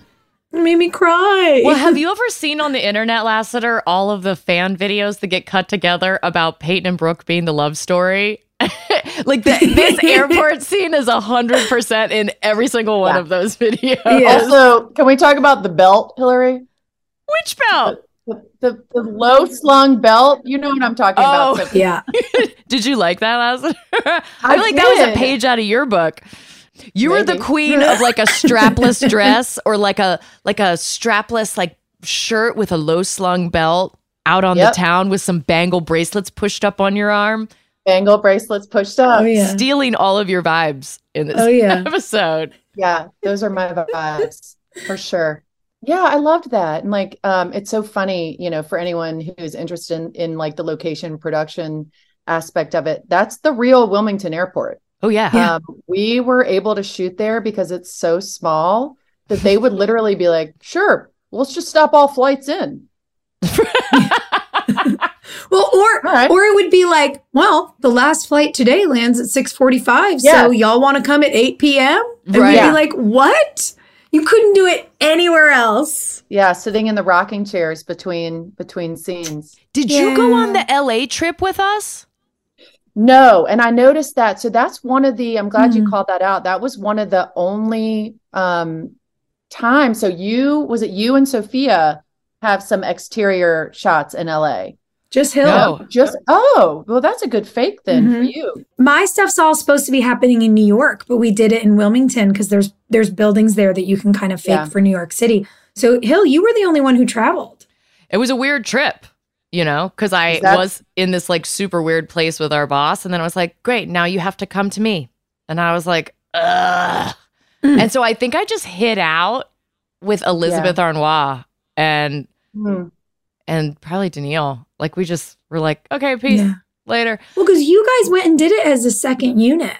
It made me cry. Well, have (laughs) you ever seen on the internet, Lassiter, all of the fan videos that get cut together about Peyton and Brooke being the love story? (laughs) like the, this airport (laughs) scene is a hundred percent in every single one Yeah. of those videos. Yeah. Also, can we talk about the belt, Hilarie? Which belt? The, the, the low slung belt. You know what I'm talking Oh. about. Sophie. yeah. (laughs) Did you like that, Lassiter? I I feel like that was a page out of your book. You were the queen of like a strapless dress or like a like a strapless like shirt with a low slung belt out on Yep. the town with some bangle bracelets pushed up on your arm, Bangle bracelets pushed up. Oh yeah. stealing all of your vibes in this Oh yeah. (laughs) episode. Yeah, those are my vibes for sure. Yeah, I loved that. And like um it's so funny, you know, for anyone who's interested in, in like the location production aspect of it. That's the real Wilmington Airport. Oh yeah. Yeah. Um we were able to shoot there because it's so small that they would literally be like, "Sure, let's just stop all flights in." (laughs) Well, or All right. or it would be like, well, the last flight today lands at six forty five. Yeah. So y'all want to come at eight p.m. And Right. we'd Yeah. be like, what? You couldn't do it anywhere else. Yeah, sitting in the rocking chairs between between scenes. Did you go on the LA trip with us? No, and I noticed that. So that's one of the, I'm glad you Mhm. called that out. That was one of the only um times. So you, was it you and Sophia have some exterior shots in LA? Just Hill. No. Just, oh, well, that's a good fake then for Mhm. you. My stuff's all supposed to be happening in New York, but we did it in Wilmington because there's there's buildings there that you can kind of fake Yeah. for New York City. So Hill, you were the only one who traveled. It was a weird trip, you know, because I that- was in this like super weird place with our boss. And then I was like, great, now you have to come to me. And I was like, ugh. Mm. And so I think I just hit out with Elizabeth Arnois and Hmm. and probably Danielle. Like we just were like, okay, peace Yeah. later. Well, because you guys went and did it as a second unit.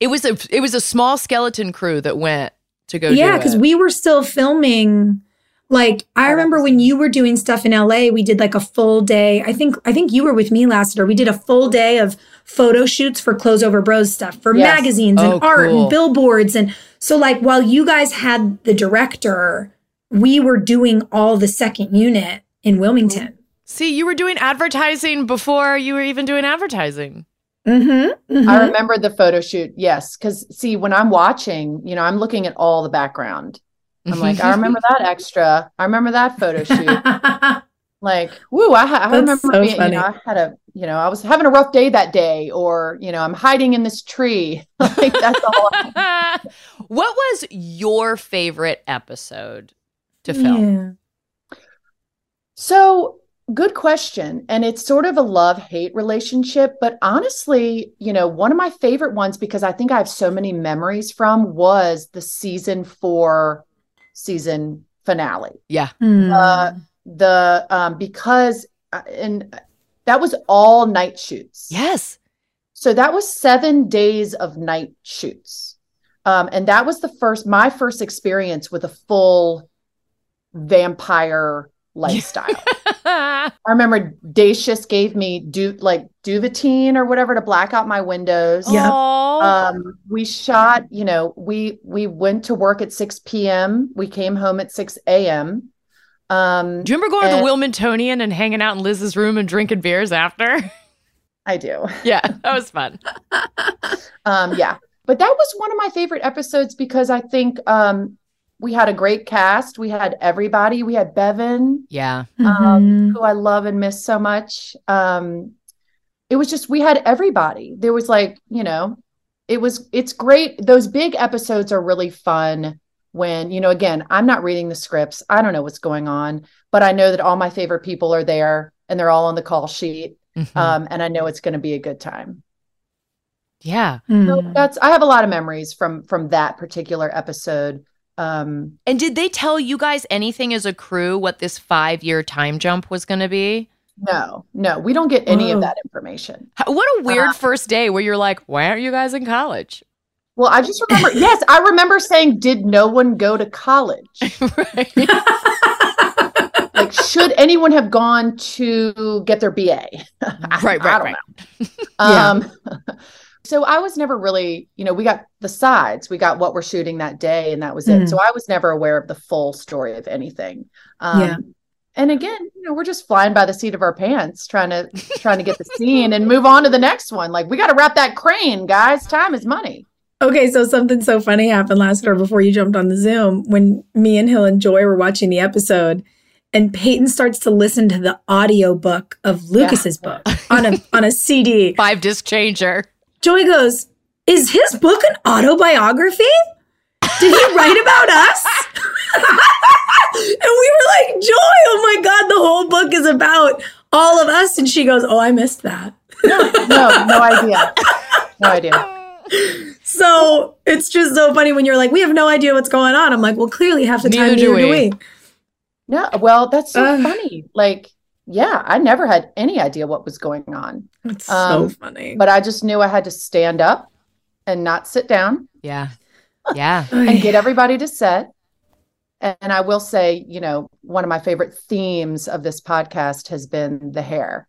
It was a it was a small skeleton crew that went to go. yeah, because we were still filming. Like I remember when you were doing stuff in LA, we did like a full day. I think I think you were with me last year. We did a full day of photo shoots for Clothes Over Bros stuff for Yes. magazines and Oh, art cool. and billboards and so like while you guys had the director, we were doing all the second unit in Wilmington. See you were doing advertising before you were even doing advertising. Mm-hmm. I remember the photo shoot. Yes. Cause see, when I'm watching, you know, I'm looking at all the background. I'm like, I remember (laughs) that extra. I remember that photo shoot. (laughs) like woo i, I remember so being, you know i had a you know i was having a rough day that day or you know i'm hiding in this tree (laughs) like that's all what was your favorite episode to film? Yeah. so good question and it's sort of a love hate relationship but honestly you know one of my favorite ones because i think i have so many memories from was the season four season finale Yeah. Hmm. uh, the um because uh, and that was all night shoots Yes. So that was seven days of night shoots. Um, and that was the first, my first experience with a full vampire lifestyle. (laughs) I remember Dacius gave me du- like Duvetyne or whatever to black out my windows. Yeah. Um, we shot, you know, we we went to work at 6 p.m. We came home at 6 a.m. Um, Do you remember going to the Wilmingtonian and hanging out in Liz's room and drinking beers after? I do. (laughs) yeah, that was fun. (laughs) Um, yeah. But that was one of my favorite episodes because I think um we had a great cast. We had everybody. We had Bevin, Yeah. Um, who I love and miss so much. Um, it was just we had everybody. There was like, you know, it was it's great. Those big episodes are really fun when, you know, again, I'm not reading the scripts. I don't know what's going on, but I know that all my favorite people are there and they're all on the call sheet. Mhm. Um, and I know it's going to be a good time. yeah. So Mhm. that's I have a lot of memories from from that particular episode. Um, And did they tell you guys anything as a crew what this five year time jump was going to be? no, no, we don't get any Whoa. of that information. How- What a weird Uh, first day where you're like, why aren't you guys in college? Well, I just remember, (laughs) yes, I remember saying, "Did no one go to college? (laughs) (laughs) Like, should anyone have gone to get their BA?" right, I right, don't right. Um, So I was never really, you know, we got the sides, we got what we're shooting that day, and that was it. Mhm. So I was never aware of the full story of anything. Um, Yeah. And again, you know, we're just flying by the seat of our pants, trying to trying to get the scene and move on to the next one. Like we got to wrap that crane, guys. Time is money. Okay, so something so funny happened last night before you jumped on the Zoom when me and Hill and Joy were watching the episode, and Peyton starts to listen to the audio book of Lucas's book on a on a CD. Five disc changer. Joy goes, "Is his book an autobiography? Did he write about us?" (laughs) and we were like, "Joy, oh my god, the whole book is about all of us." And she goes, "Oh, I missed that." No, no no idea. No idea. So it's just so funny when you're like, we have no idea what's going on. I'm like, well, clearly half the time Neither do neither do we. we. Well, that's so Ugh. funny. Like, yeah, I never had any idea what was going on, It's Um, so funny. but I just knew I had to stand up and not sit down Yeah. (laughs) Yeah. and get everybody to set. And I will say, you know, one of my favorite themes of this podcast has been the hair.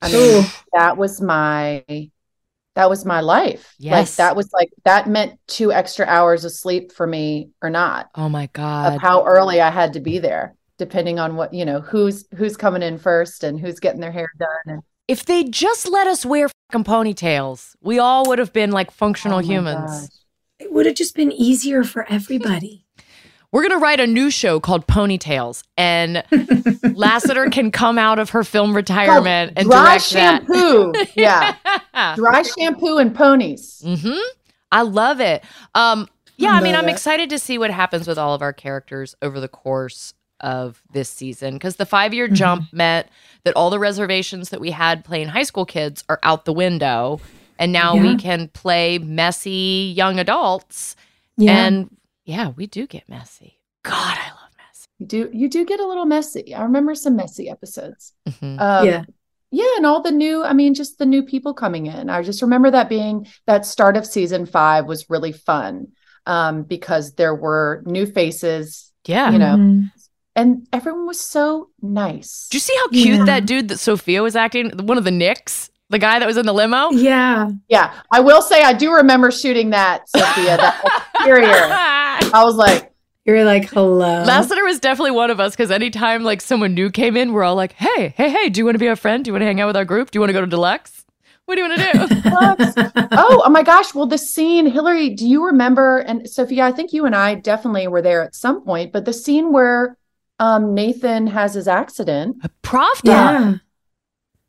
I mean, that was my that was my life. Like Yes. that was like that meant two extra hours of sleep for me or not. Oh my God. Of God. how early I had to be there, depending on what, you know, who's who's coming in first and who's getting their hair done. And If they just let us wear fucking ponytails, we all would have been like functional Oh humans. gosh. it would have just been easier for everybody. (laughs) We're going to write a new show called Ponytails, and (laughs) Lassiter can come out of her film retirement and dry direct shampoo. (laughs) yeah. that. Dry shampoo and ponies. hmm I love it. Um, yeah, I mean, I'm excited to see what happens with all of our characters over the course of this season because the five Mm-hmm. year jump meant that all the reservations that we had playing high school kids are out the window. And now Yeah. we can play messy young adults. Yeah. And yeah, we do get messy. God, I love messy. You do you do get a little messy. I remember some messy episodes. Mhm. Um, yeah. Yeah, and all the new, I mean, just the new people coming in. I just remember that being that start of season five was really fun um, because there were new faces Yeah. You know, Mhm. And everyone was so nice. Do you see how cute Yeah. that dude that Sophia was acting? One of the Knicks, the guy that was in the limo? Yeah. Yeah, I will say I do remember shooting that, Sophia, that (laughs) exterior. I was like, You're like, hello. Lassiter was definitely one of us because anytime like someone new came in, we're all like, "Hey, hey, hey! Do you want to be our friend? Do you want to hang out with our group? Do you want to go to Deluxe? What do you want to do?" (laughs) oh, oh my gosh. Well, the scene, Hilarie, do you remember? And Sophia, I think you and I definitely were there at some point, but the scene where um, Nathan has his accident, Pravda. yeah.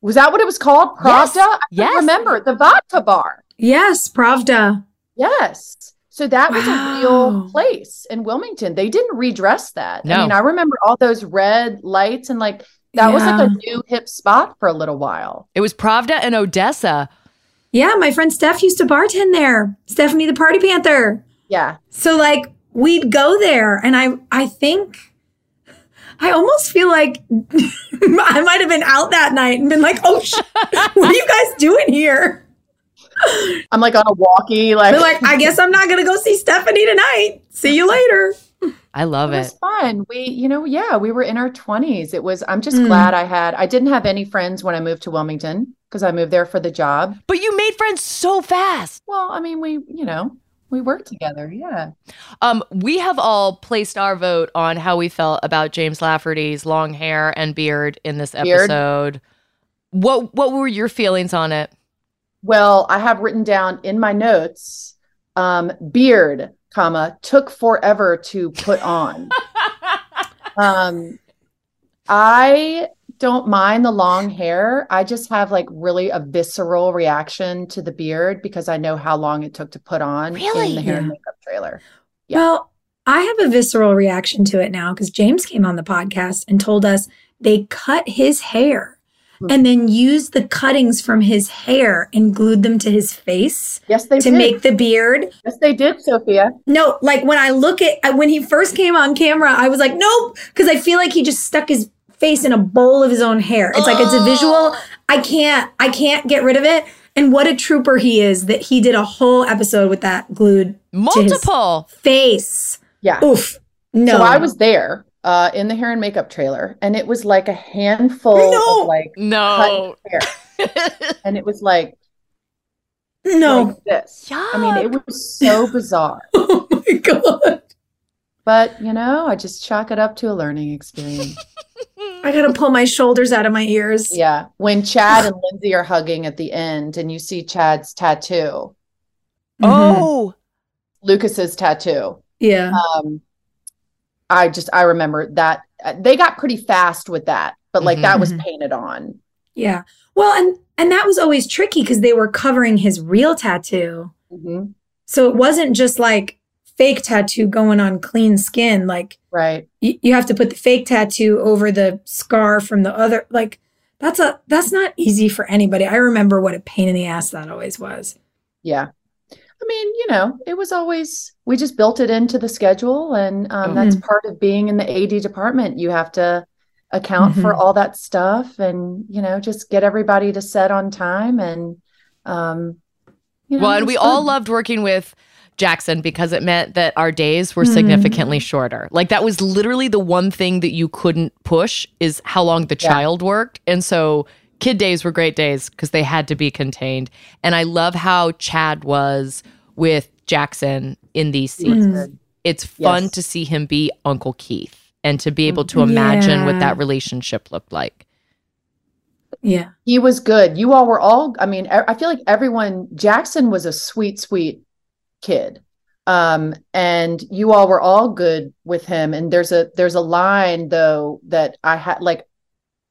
was that what it was called? Yes, Pravda? I yes. remember the vodka bar. Yes, Pravda. Yes. So that was a real place in Wilmington. They didn't redress that. I No. mean, I remember all those red lights and like that was like a new hip spot for a little while. It was Pravda and Odessa. Yeah, my friend Steph used to bartend there. Stephanie the Party Panther. Yeah. So like we'd go there and I I think I almost feel like (laughs) I might have been out that night and been like, "Oh shit. What are you guys doing here?" I'm like on a walkie, like, They're like, "I guess I'm not going to go see Stephanie tonight. See you later." I love it was fun. We, you know, yeah, we were in our 20s. It was, I'm just Mm. glad I had, I didn't have any friends when I moved to Wilmington because I moved there for the job. But you made friends so fast. Well, I mean, we, you know, we work together. Yeah. Um, we have all placed our vote on how we felt about James Lafferty's long hair and beard in this Beard. episode. What What were your feelings on it? Well, I have written down in my notes, um, beard, comma, took forever to put on. (laughs) um, I don't mind the long hair. I just have like really a visceral reaction to the beard because I know how long it took to put on Really? in the hair and makeup trailer. Yeah. Well, I have a visceral reaction to it now because James came on the podcast and told us they cut his hair Hmm. and then used the cuttings from his hair and glued them to his face Yes, they to did. make the beard. yes, they did, Sophia. No, like when I look at uh, when he first came on camera, I was like, nope, because I feel like he just stuck his face in a bowl of his own hair. It's like it's a visual. I can't, I can't get rid of it. And what a trooper he is that he did a whole episode with that glued to his Multiple. face. Yeah. Oof. No, So I was there uh, in the hair and makeup trailer, and it was like a handful No. of like No. cut hair. (laughs) and it was like No. like this. I mean, it was so bizarre. (laughs) Oh my god. But you know, I just chalk it up to a learning experience. (laughs) I gotta pull my shoulders out of my ears. yeah. When Chad and Lindsey are hugging at the end and you see Chad's tattoo, Oh, Lucas's tattoo. Yeah. Um I just I remember that uh, they got pretty fast with that, but like Mhm. that was Mhm. painted on. Yeah. Well, and and that was always tricky because they were covering his real tattoo. Mhm. So it wasn't just like fake tattoo going on clean skin. Like Right. you, you have to put the fake tattoo over the scar from the other. Like that's a that's not easy for anybody. I remember what a pain in the ass that always was. Yeah. I mean, you know, it was always, we just built it into the schedule. And um, that's part of being in the AD department. You have to account for Mhm. all that stuff and, you know, just get everybody to set on time. And, um, you know, well, and it's we all loved working with Jackson because it meant that our days were Mhm. significantly shorter. Like that was literally the one thing that you couldn't push is how long the Yeah. child worked. And so kid days were great days because they had to be contained. And I love how Chad was with Jackson in these scenes. Mm. It's fun Yes. to see him be Uncle Keith and to be able to imagine what that relationship looked like. Yeah. He was good. You all were all, I mean, I feel like everyone, Jackson was a sweet, sweet kid. Um, and you all were all good with him. And there's a there's a line though that I had like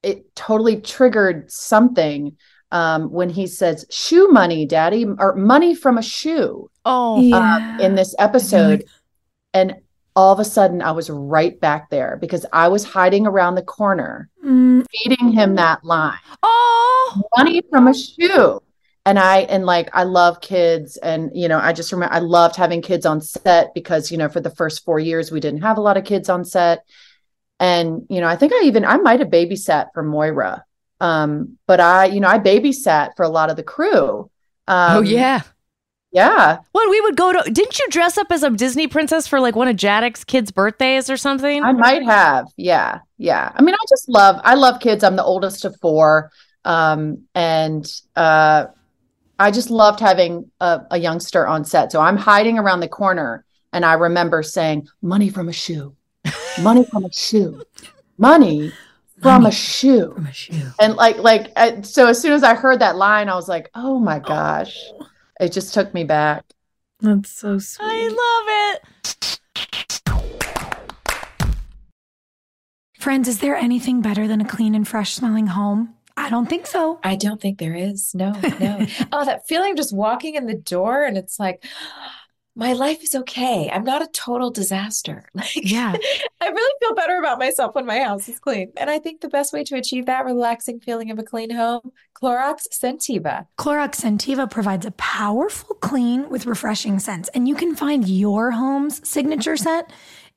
it totally triggered something um when he says shoe money, daddy, or money from a shoe Oh, um, in this episode. And all of a sudden I was right back there because I was hiding around the corner Mm, feeding him that line. Oh, money from a shoe and i and like i love kids and you know i just remember i loved having kids on set because you know for the first four years we didn't have a lot of kids on set. And you know i think i even i might have babysat for moira. Um but i you know i babysat for a lot of the crew. Um oh yeah. yeah. Well we would go to, didn't you dress up as a Disney princess for like one of Jadek's kids' birthdays or something? i might have. Yeah. Yeah. I mean i just love i love kids. I'm the oldest of four. Um and uh I just loved having a, a youngster on set. So I'm hiding around the corner and I remember saying, money from a shoe, money from a shoe, money from a shoe. from a shoe. And like, like, I, so as soon as I heard that line, I was like, oh my oh. gosh, it just took me back. That's so sweet. I love it. Friends, is there anything better than a clean and fresh smelling home? I don't think so. I don't think there is. No, no. (laughs) oh, that feeling of just walking in the door and it's like, (gasps) my life is okay. I'm not a total disaster. (laughs) Like, Yeah. (laughs) I really feel better about myself when my house is clean. And I think the best way to achieve that relaxing feeling of a clean home, Clorox Scentiva. Clorox Scentiva provides a powerful clean with refreshing scents, and you can find your home's signature scent.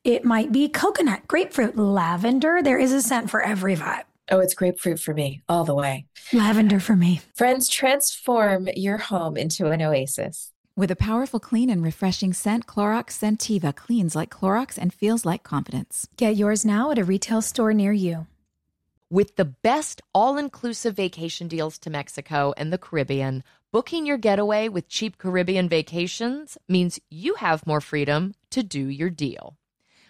It might be coconut, grapefruit, lavender. There is a scent for every vibe. Oh, it's grapefruit for me all the way. Lavender for me. Friends, transform your home into an oasis. With a powerful clean and refreshing scent, Clorox Scentiva cleans like Clorox and feels like confidence. Get yours now at a retail store near you. With the best all inclusive vacation deals to Mexico and the Caribbean, booking your getaway with cheap Caribbean vacations means you have more freedom to do your deal.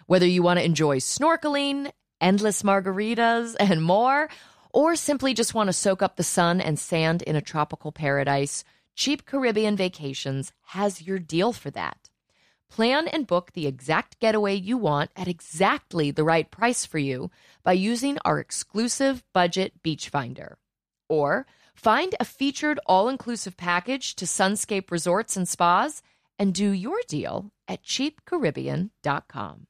Whether you want to enjoy snorkeling, endless margaritas, and more, or simply just want to soak up the sun and sand in a tropical paradise, Cheap Caribbean Vacations has your deal for that. Plan and book the exact getaway you want at exactly the right price for you by using our exclusive budget beach finder. Or find a featured all inclusive package to Sunscape Resorts and Spas and do your deal at cheapcaribbean.com.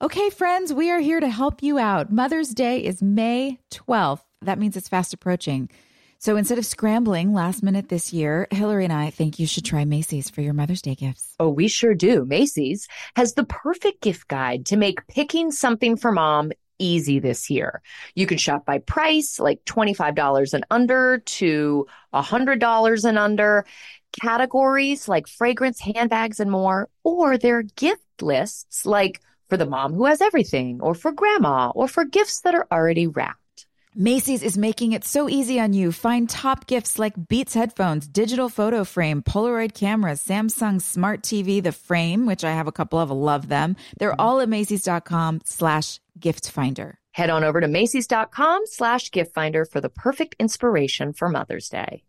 Okay, friends, we are here to help you out. Mother's Day is May 12th. That means it's fast approaching. So instead of scrambling last minute this year, Hilarie and I think you should try Macy's for your Mother's Day gifts. Oh, we sure do. Macy's has the perfect gift guide to make picking something for mom easy this year. You can shop by price, like $25 and under to $100 and under, categories like fragrance, handbags, and more, or their gift lists like for the mom who has everything, or for grandma, or for gifts that are already wrapped. Macy's is making it so easy on you. Find top gifts like Beats headphones, digital photo frame, Polaroid cameras, Samsung smart TV, the frame, which I have a couple of, love them. They're all at Macy's.com slash gift finder. Head on over to Macy's.com slash gift finder for the perfect inspiration for Mother's Day.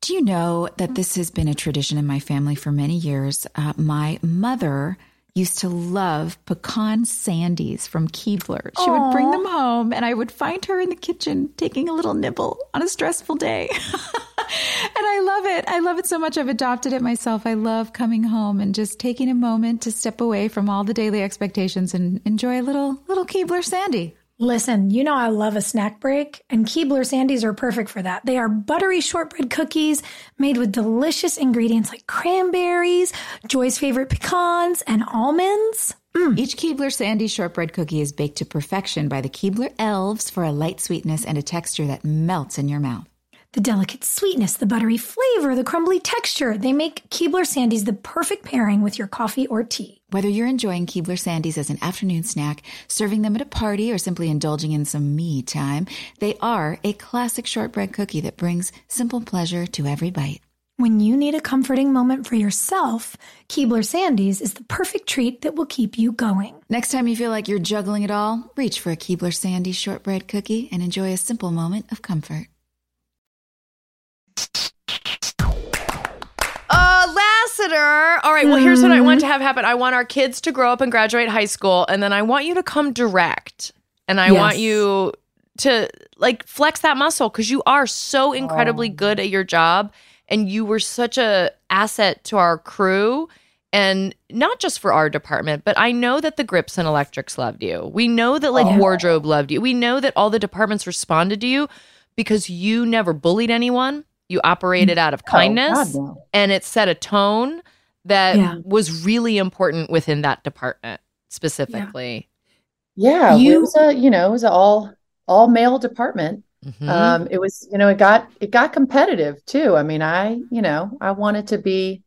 Do you know that this has been a tradition in my family for many years? Uh, my mother used to love pecan sandies from Keebler. She would bring them home and I would find her in the kitchen taking a little nibble on a stressful day. (laughs) and I love it. I love it so much. I've adopted it myself. I love coming home and just taking a moment to step away from all the daily expectations and enjoy a little little Keebler sandy. Listen, you know I love a snack break, and Keebler Sandies are perfect for that. They are buttery shortbread cookies made with delicious ingredients like cranberries, Joy's favorite pecans, and almonds. Mm. Each Keebler Sandy shortbread cookie is baked to perfection by the Keebler elves for a light sweetness and a texture that melts in your mouth. The delicate sweetness, the buttery flavor, the crumbly texture, they make Keebler Sandies the perfect pairing with your coffee or tea. Whether you're enjoying Keebler Sandies as an afternoon snack, serving them at a party, or simply indulging in some me time, they are a classic shortbread cookie that brings simple pleasure to every bite. When you need a comforting moment for yourself, Keebler Sandies is the perfect treat that will keep you going. Next time you feel like you're juggling it all, reach for a Keebler Sandy shortbread cookie and enjoy a simple moment of comfort. All right. Well, here's what I want to have happen. I want our kids to grow up and graduate high school, and then I want you to come direct, and I want you to like flex that muscle because you are so incredibly oh. good at your job, and you were such a asset to our crew. And not just for our department, but I know that the grips and electrics loved you. We know that like oh. wardrobe loved you. We know that all the departments responded to you because you never bullied anyone. You operated out of kindness God, no. and it set a tone that Yeah. was really important within that department specifically. Yeah, You- it was a you know it was an all all male department. Mhm. Um, it was you know it got it got competitive too. I mean, I you know I wanted to be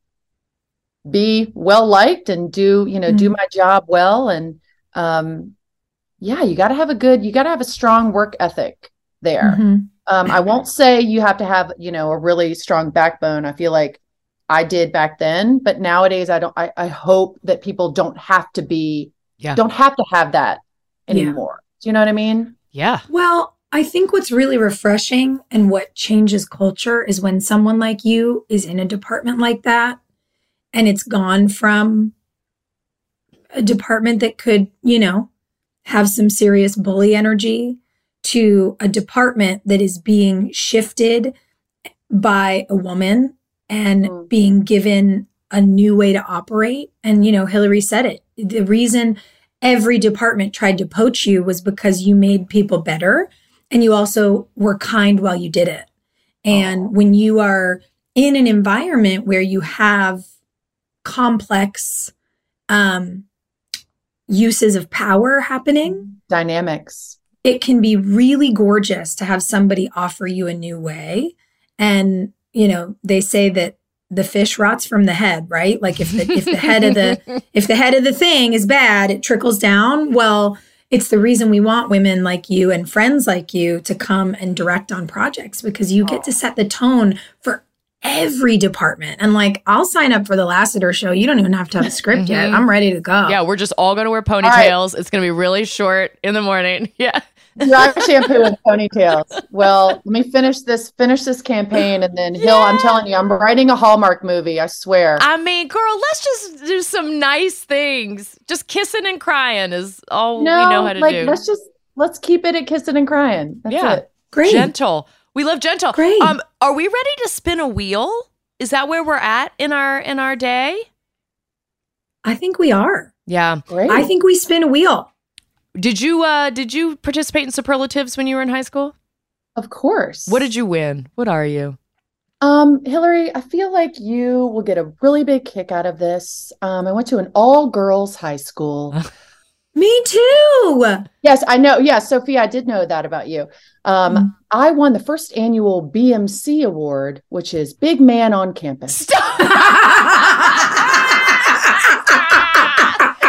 be well liked and do you know do my job well and um, yeah, you got to have a good you got to have a strong work ethic there. Mhm. Um, I won't say you have to have, you know, a really strong backbone. I feel like I did back then, but nowadays I don't I, I hope that people don't have to be Yeah. don't have to have that Yeah. anymore. Do you know what I mean? yeah. Well, I think what's really refreshing and what changes culture is when someone like you is in a department like that and it's gone from a department that could, you know, have some serious bully energy to a department that is being shifted by a woman and Mm. being given a new way to operate. And, you know, Hilarie said it. The reason every department tried to poach you was because you made people better and you also were kind while you did it. And when you are in an environment where you have complex um, uses of power happening, Dynamics. It can be really gorgeous to have somebody offer you a new way. And, you know, they say that the fish rots from the head, right? Like if the if the head of the (laughs) if the head of the thing is bad, it trickles down. Well, it's the reason we want women like you and friends like you to come and direct on projects because you get to set the tone for every department. And like, I'll sign up for the Lassiter show. You don't even have to have a script yet. Mhm. I'm ready to go. Yeah, we're just all going to wear ponytails. It's going to be really short in the morning. (laughs) Yeah. Dry shampoo and ponytails. Well, let me finish this finish this campaign and then Hill, I'm telling you, I'm writing a Hallmark movie, I swear. I mean, girl, let's just do some nice things. Just kissing and crying is all we know how to like do. let's just let's keep it at kissing and crying. That's Yeah. it. Great. Gentle. We love gentle. Great. Um, are we ready to spin a wheel? Is that where we're at in our in our day? I think we are. Yeah. Great. I think we spin a wheel. Did you uh did you participate in superlatives when you were in high school? of course. What did you win? What are you? Um, Hilarie, I feel like you will get a really big kick out of this. Um, I went to an all girls high school. (laughs) Me too. Yes, I know. Yes, Sophia, I did know that about you. Um, Mm. I won the first annual BMC award, which is Big Man on Campus. (laughs)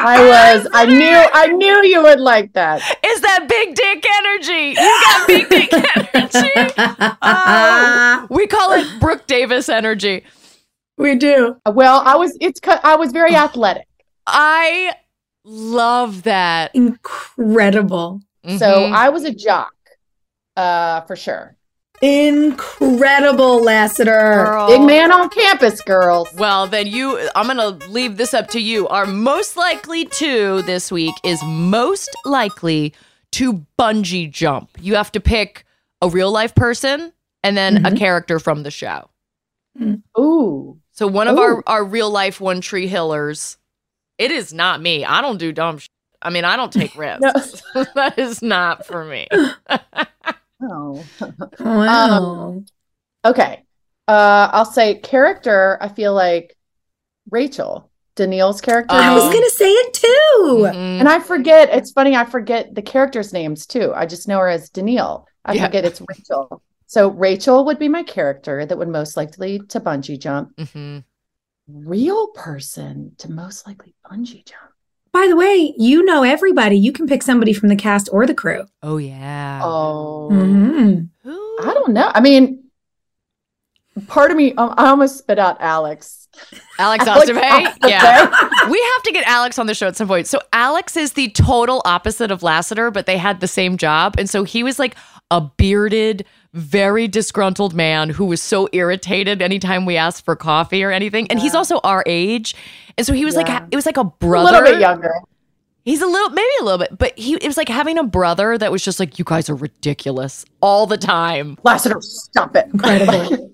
I was. I knew. I knew you would like that. Is that big dick energy? You got big dick (laughs) energy. Oh, we call it Brooke Davis energy. we do. Well, I was. It's. I was very athletic. I love that. Incredible. So Mhm. I was a jock, uh, for sure. Incredible, Lassiter. Girl. Big man on campus, girls. Well, then you, I'm going to leave this up to you. Our most likely to this week is most likely to bungee jump. You have to pick a real life person and then a Mhm. character from the show. Ooh. So one of Ooh. our, our real life One Tree Hillers, it is not me. I don't do dumb shit. I mean, I don't take (laughs) risks. (laughs) that is not for me. (laughs) Oh. Wow. Okay. Uh, I'll say character. I feel like Rachel, Danneel's character. I was Oh. going to say it too. Mhm. And I forget, it's funny, I forget the characters' names too. I just know her as Danneel. I Yeah. forget it's Rachel. So Rachel would be my character that would most likely to bungee jump. Mhm. Real person to most likely bungee jump. By the way, you know everybody. You can pick somebody from the cast or the crew. Oh, yeah. Oh, Mhm. Who? I don't know. I mean, part of me, um, I almost spit out Alex. Alex Alex Ostave? Ostave. Yeah. (laughs) we have to get Alex on the show at some point. So Alex is the total opposite of Lassiter, but they had the same job. And so he was like a bearded, very disgruntled man who was so irritated anytime we asked for coffee or anything. And he's also our age. And so he was like, Yeah. ha- it was like a brother. A little bit younger. He's a little, maybe a little bit, but he, it was like having a brother that was just like, you guys are ridiculous all the time. Lassiter, stop it. Incredible.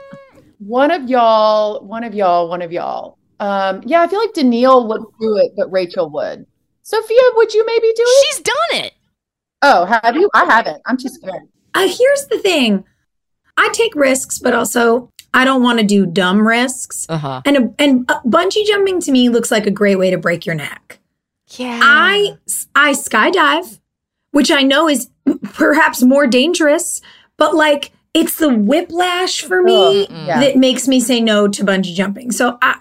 (laughs) one of y'all, one of y'all, one of y'all. Um, yeah, I feel like Danneel would do it, but Rachel would. Sophia, would you maybe do it? She's done it. Oh, have you? I haven't. I'm too scared. uh, here's the thing I take risks, but also I don't want to do dumb risks. Uh huh. And, a, and uh, bungee jumping to me looks like a great way to break your neck. Yeah. I I skydive, which I know is perhaps more dangerous, but like it's the whiplash for me Mm-mm. Yeah. that makes me say no to bungee jumping. So I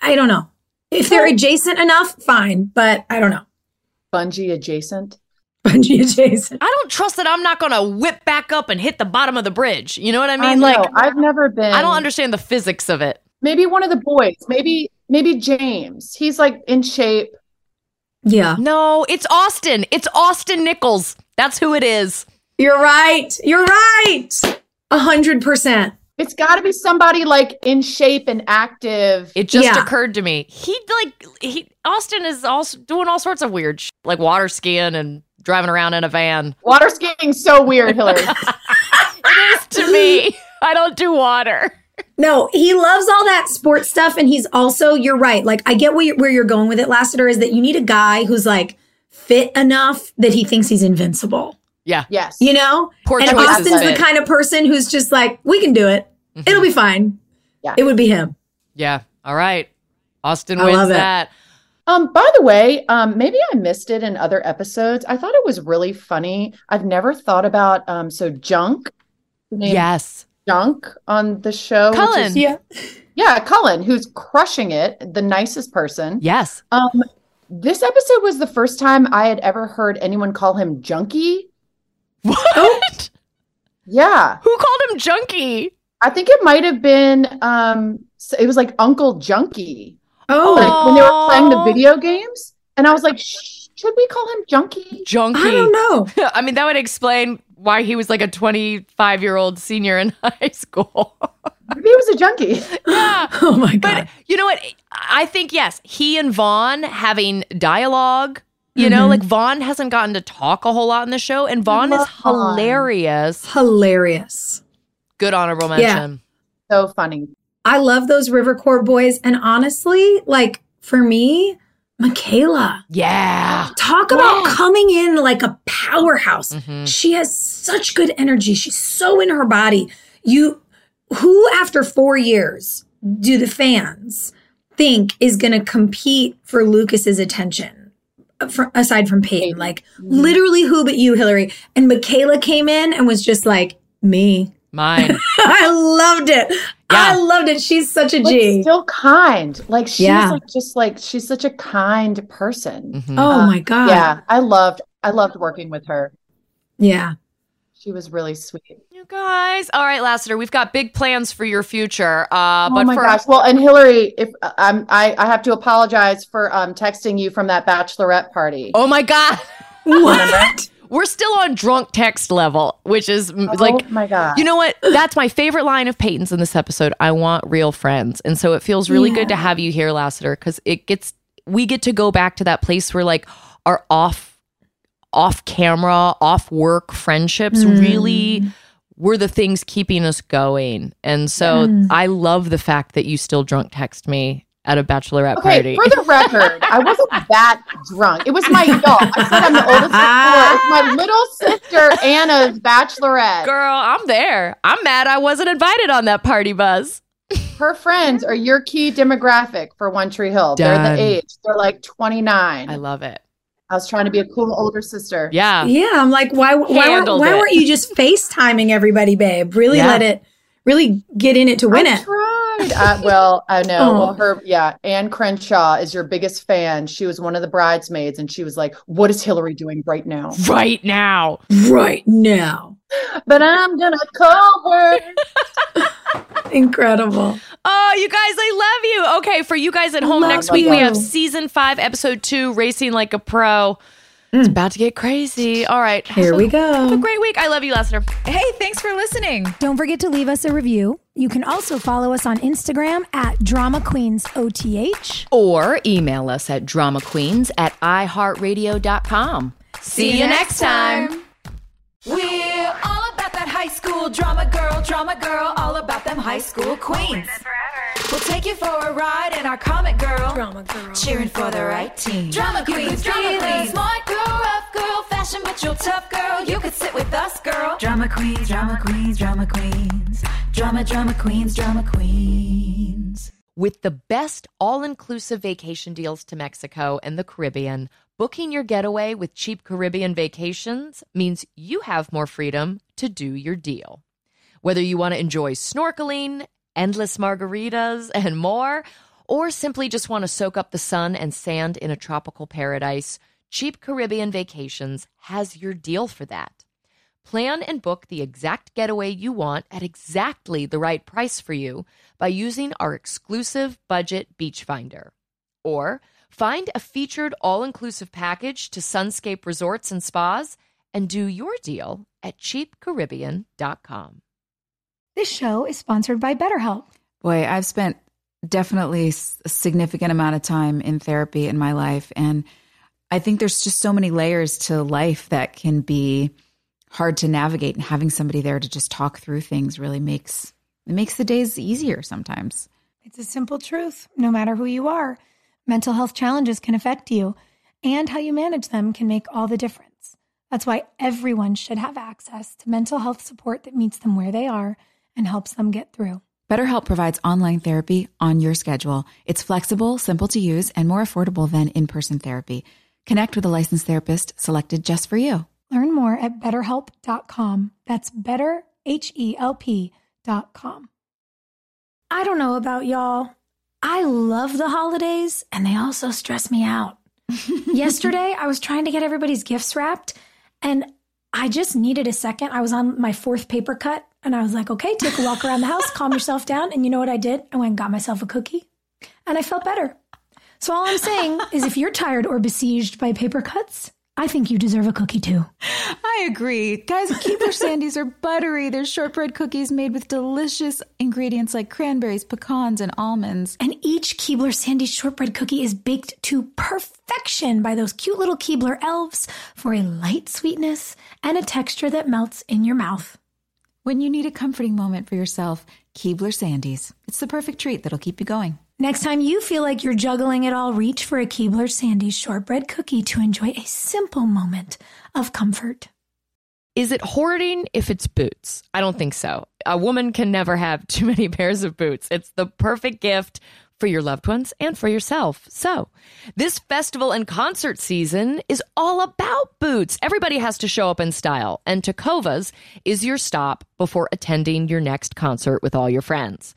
I don't know. If they're adjacent enough, fine, but I don't know. Bungee adjacent. Bungee adjacent. I don't trust that I'm not going to whip back up and hit the bottom of the bridge. You know what I mean? I know. like, I've never been. I don't understand the physics of it. Maybe one of the boys. Maybe maybe James. He's like in shape. Yeah. No, it's Austin. It's Austin Nichols. That's who it is. You're right. You're right. A hundred percent. It's got to be somebody like in shape and active. It just Yeah. occurred to me. He like he Austin is also doing all sorts of weird shit, like water skiing and driving around in a van. Water skiing so weird, Hilarie. (laughs) It is to me. I don't do water. No, he loves all that sports stuff, and he's also. You're right. Like I get where you're, where you're going with it, Lassiter. Is that you need a guy who's like fit enough that he thinks he's invincible. Yeah. yes. You know, Poor and. Austin's the kind of person who's just like, we can do it. Mhm. It'll be fine. Yeah. It would be him. Yeah. All right. Austin I wins love it. That. Um, by the way, um, maybe I missed it in other episodes. I thought it was really funny. I've never thought about um, so Junk, Yes. Junk on the show. Cullen. is- Yeah. yeah, Cullen, who's crushing it, the nicest person. Yes. Um, this episode was the first time I had ever heard anyone call him Junkie. What? Yeah, Who called him junkie? I think it might have been. Um, it was like Uncle Junkie, Oh, like when they were playing the video games, and I was like, should we call him Junkie? Junkie. I don't know. (laughs) I mean, that would explain why he was like a 25 year old senior in (laughs) high school. Maybe he was a junkie. (laughs) yeah. Oh my god. But you know what? I think, yes, he and Vaughn having dialogue. You know, Mhm. like Vaughn hasn't gotten to talk a whole lot in the show, and Vaughn is love Vaughn. hilarious. Hilarious. Good honorable mention. Yeah. mention. So funny. I love those River Court boys, and honestly, like for me, Michaela. Yeah. Talk about coming in like a powerhouse. Mhm. She has such good energy. She's so in her body. You, who after four years do the fans think is going to compete for Lucas's attention? uh, aside from Peyton, Peyton. like literally who but you, Hilarie. And Michaela came in and was just like, me. Mine. (laughs) I loved it. Yeah. I loved it. She's such a But G. still kind. Like she's Yeah. like just like she's such a kind person. Mhm. oh Uh, my God. Yeah, I loved I loved working with her. Yeah. She was really sweet. You guys. All right, Lassiter, we've got big plans for your future. Uh, oh but my for gosh! Well, and Hilarie, if I'm, I, I have to apologize for um texting you from that bachelorette party. Oh my God. What? We're still on drunk text level, which is mm, Oh like my god! You know what? That's my favorite line of Peyton's in this episode. I want real friends. And so it feels really good to have you here, Lassiter, because it gets we get to go back to that place where like our off off camera, off work friendships really were the things keeping us going. And so I love the fact that you still drunk text me at a bachelorette Okay, party. for the (laughs) record, I wasn't that drunk. It was my y'all. I said I'm the oldest of four. It's my little sister Anna's bachelorette. Girl, I'm there. I'm mad I wasn't invited on that party buzz. Her friends are your key demographic for One Tree Hill. They're the age. They're like 29. I love it. I was trying to be a cool older sister. Yeah. Yeah. I'm like, why, why, weren't, why weren't you just FaceTiming everybody, babe? Really Yeah. let it, really get in it to win it. I it. tried. Uh, well, I know. (laughs) Oh. Well, her, yeah, Anne Crenshaw is your biggest fan. She was one of the bridesmaids, and she was like, "What is Hilarie doing right now?" Right now. Right now. But I'm gonna call her. (laughs) Incredible. Oh, you guys, I love you. Okay, for you guys at home Love next week, we have season five, episode two, Racing Like a Pro. It's hmm. about to get crazy. All right. Here Have we a- Have a go. great week. I love you, Lassiter. Hey, thanks for listening. Don't forget to leave us a review. You can also follow us on Instagram at Drama Queens OTH. Or email us at dramaqueens at iheartradio.com. See you next time. We're all about that high school drama girl, drama girl, all about them high school queens. We'll take you for a ride in our comic girl, drama girl, cheering for the right team. Drama queens, drama queens, smart girl, rough girl, you're tough girl. You could sit with us, girl. Drama queens, drama queens, drama queens, drama, drama queens, drama queens. With the best all inclusive vacation deals to Mexico and the Caribbean, booking your getaway with cheap Caribbean vacations means you have more freedom to do your deal. Whether you want to enjoy snorkeling, endless margaritas, and more, or simply just want to soak up the sun and sand in a tropical paradise, Cheap Caribbean Vacations has your deal for that. Plan and book the exact getaway you want at exactly the right price for you by using our exclusive budget beach finder. Or find a featured all inclusive package to Sunscape Resorts and Spas and do your deal at cheapcaribbean.com. This show is sponsored by BetterHelp. Boy, I've spent definitely a significant amount of time in therapy in my life. And I think there's just so many layers to life that can be hard to navigate. And having somebody there to just talk through things really makes it makes the days easier sometimes. It's a simple truth. No matter who you are, mental health challenges can affect you, and how you manage them can make all the difference. That's why everyone should have access to mental health support that meets them where they are and helps them get through. BetterHelp provides online therapy on your schedule. It's flexible, simple to use, and more affordable than in person therapy. Connect with a licensed therapist selected just for you. Learn more at betterhelp.com. That's better, H E L P.com. I don't know about y'all. I love the holidays and they also stress me out. (laughs) Yesterday, I was trying to get everybody's gifts wrapped and I just needed a second. I was on my fourth paper cut and I was like, okay, take a walk around the house, calm yourself down. And you know what I did? I went and got myself a cookie and I felt better. So all I'm saying is if you're tired or besieged by paper cuts, I think you deserve a cookie too. I agree. Guys, Keebler Sandies are buttery. They're shortbread cookies made with delicious ingredients like cranberries, pecans, and almonds. And each Keebler Sandy shortbread cookie is baked to perfection by those cute little Keebler elves for a light sweetness and a texture that melts in your mouth. When you need a comforting moment for yourself, Keebler Sandies. It's the perfect treat that'll keep you going. Next time you feel like you're juggling it all, reach for a Keebler Sandy's shortbread cookie to enjoy a simple moment of comfort. Is it hoarding if it's boots? I don't think so. A woman can never have (laughs) too many pairs of boots. It's the perfect gift for your loved ones and for yourself. So, this festival and concert season is all about boots. Everybody has to show up in style, and Tecovas is your stop before attending your next concert with all your friends.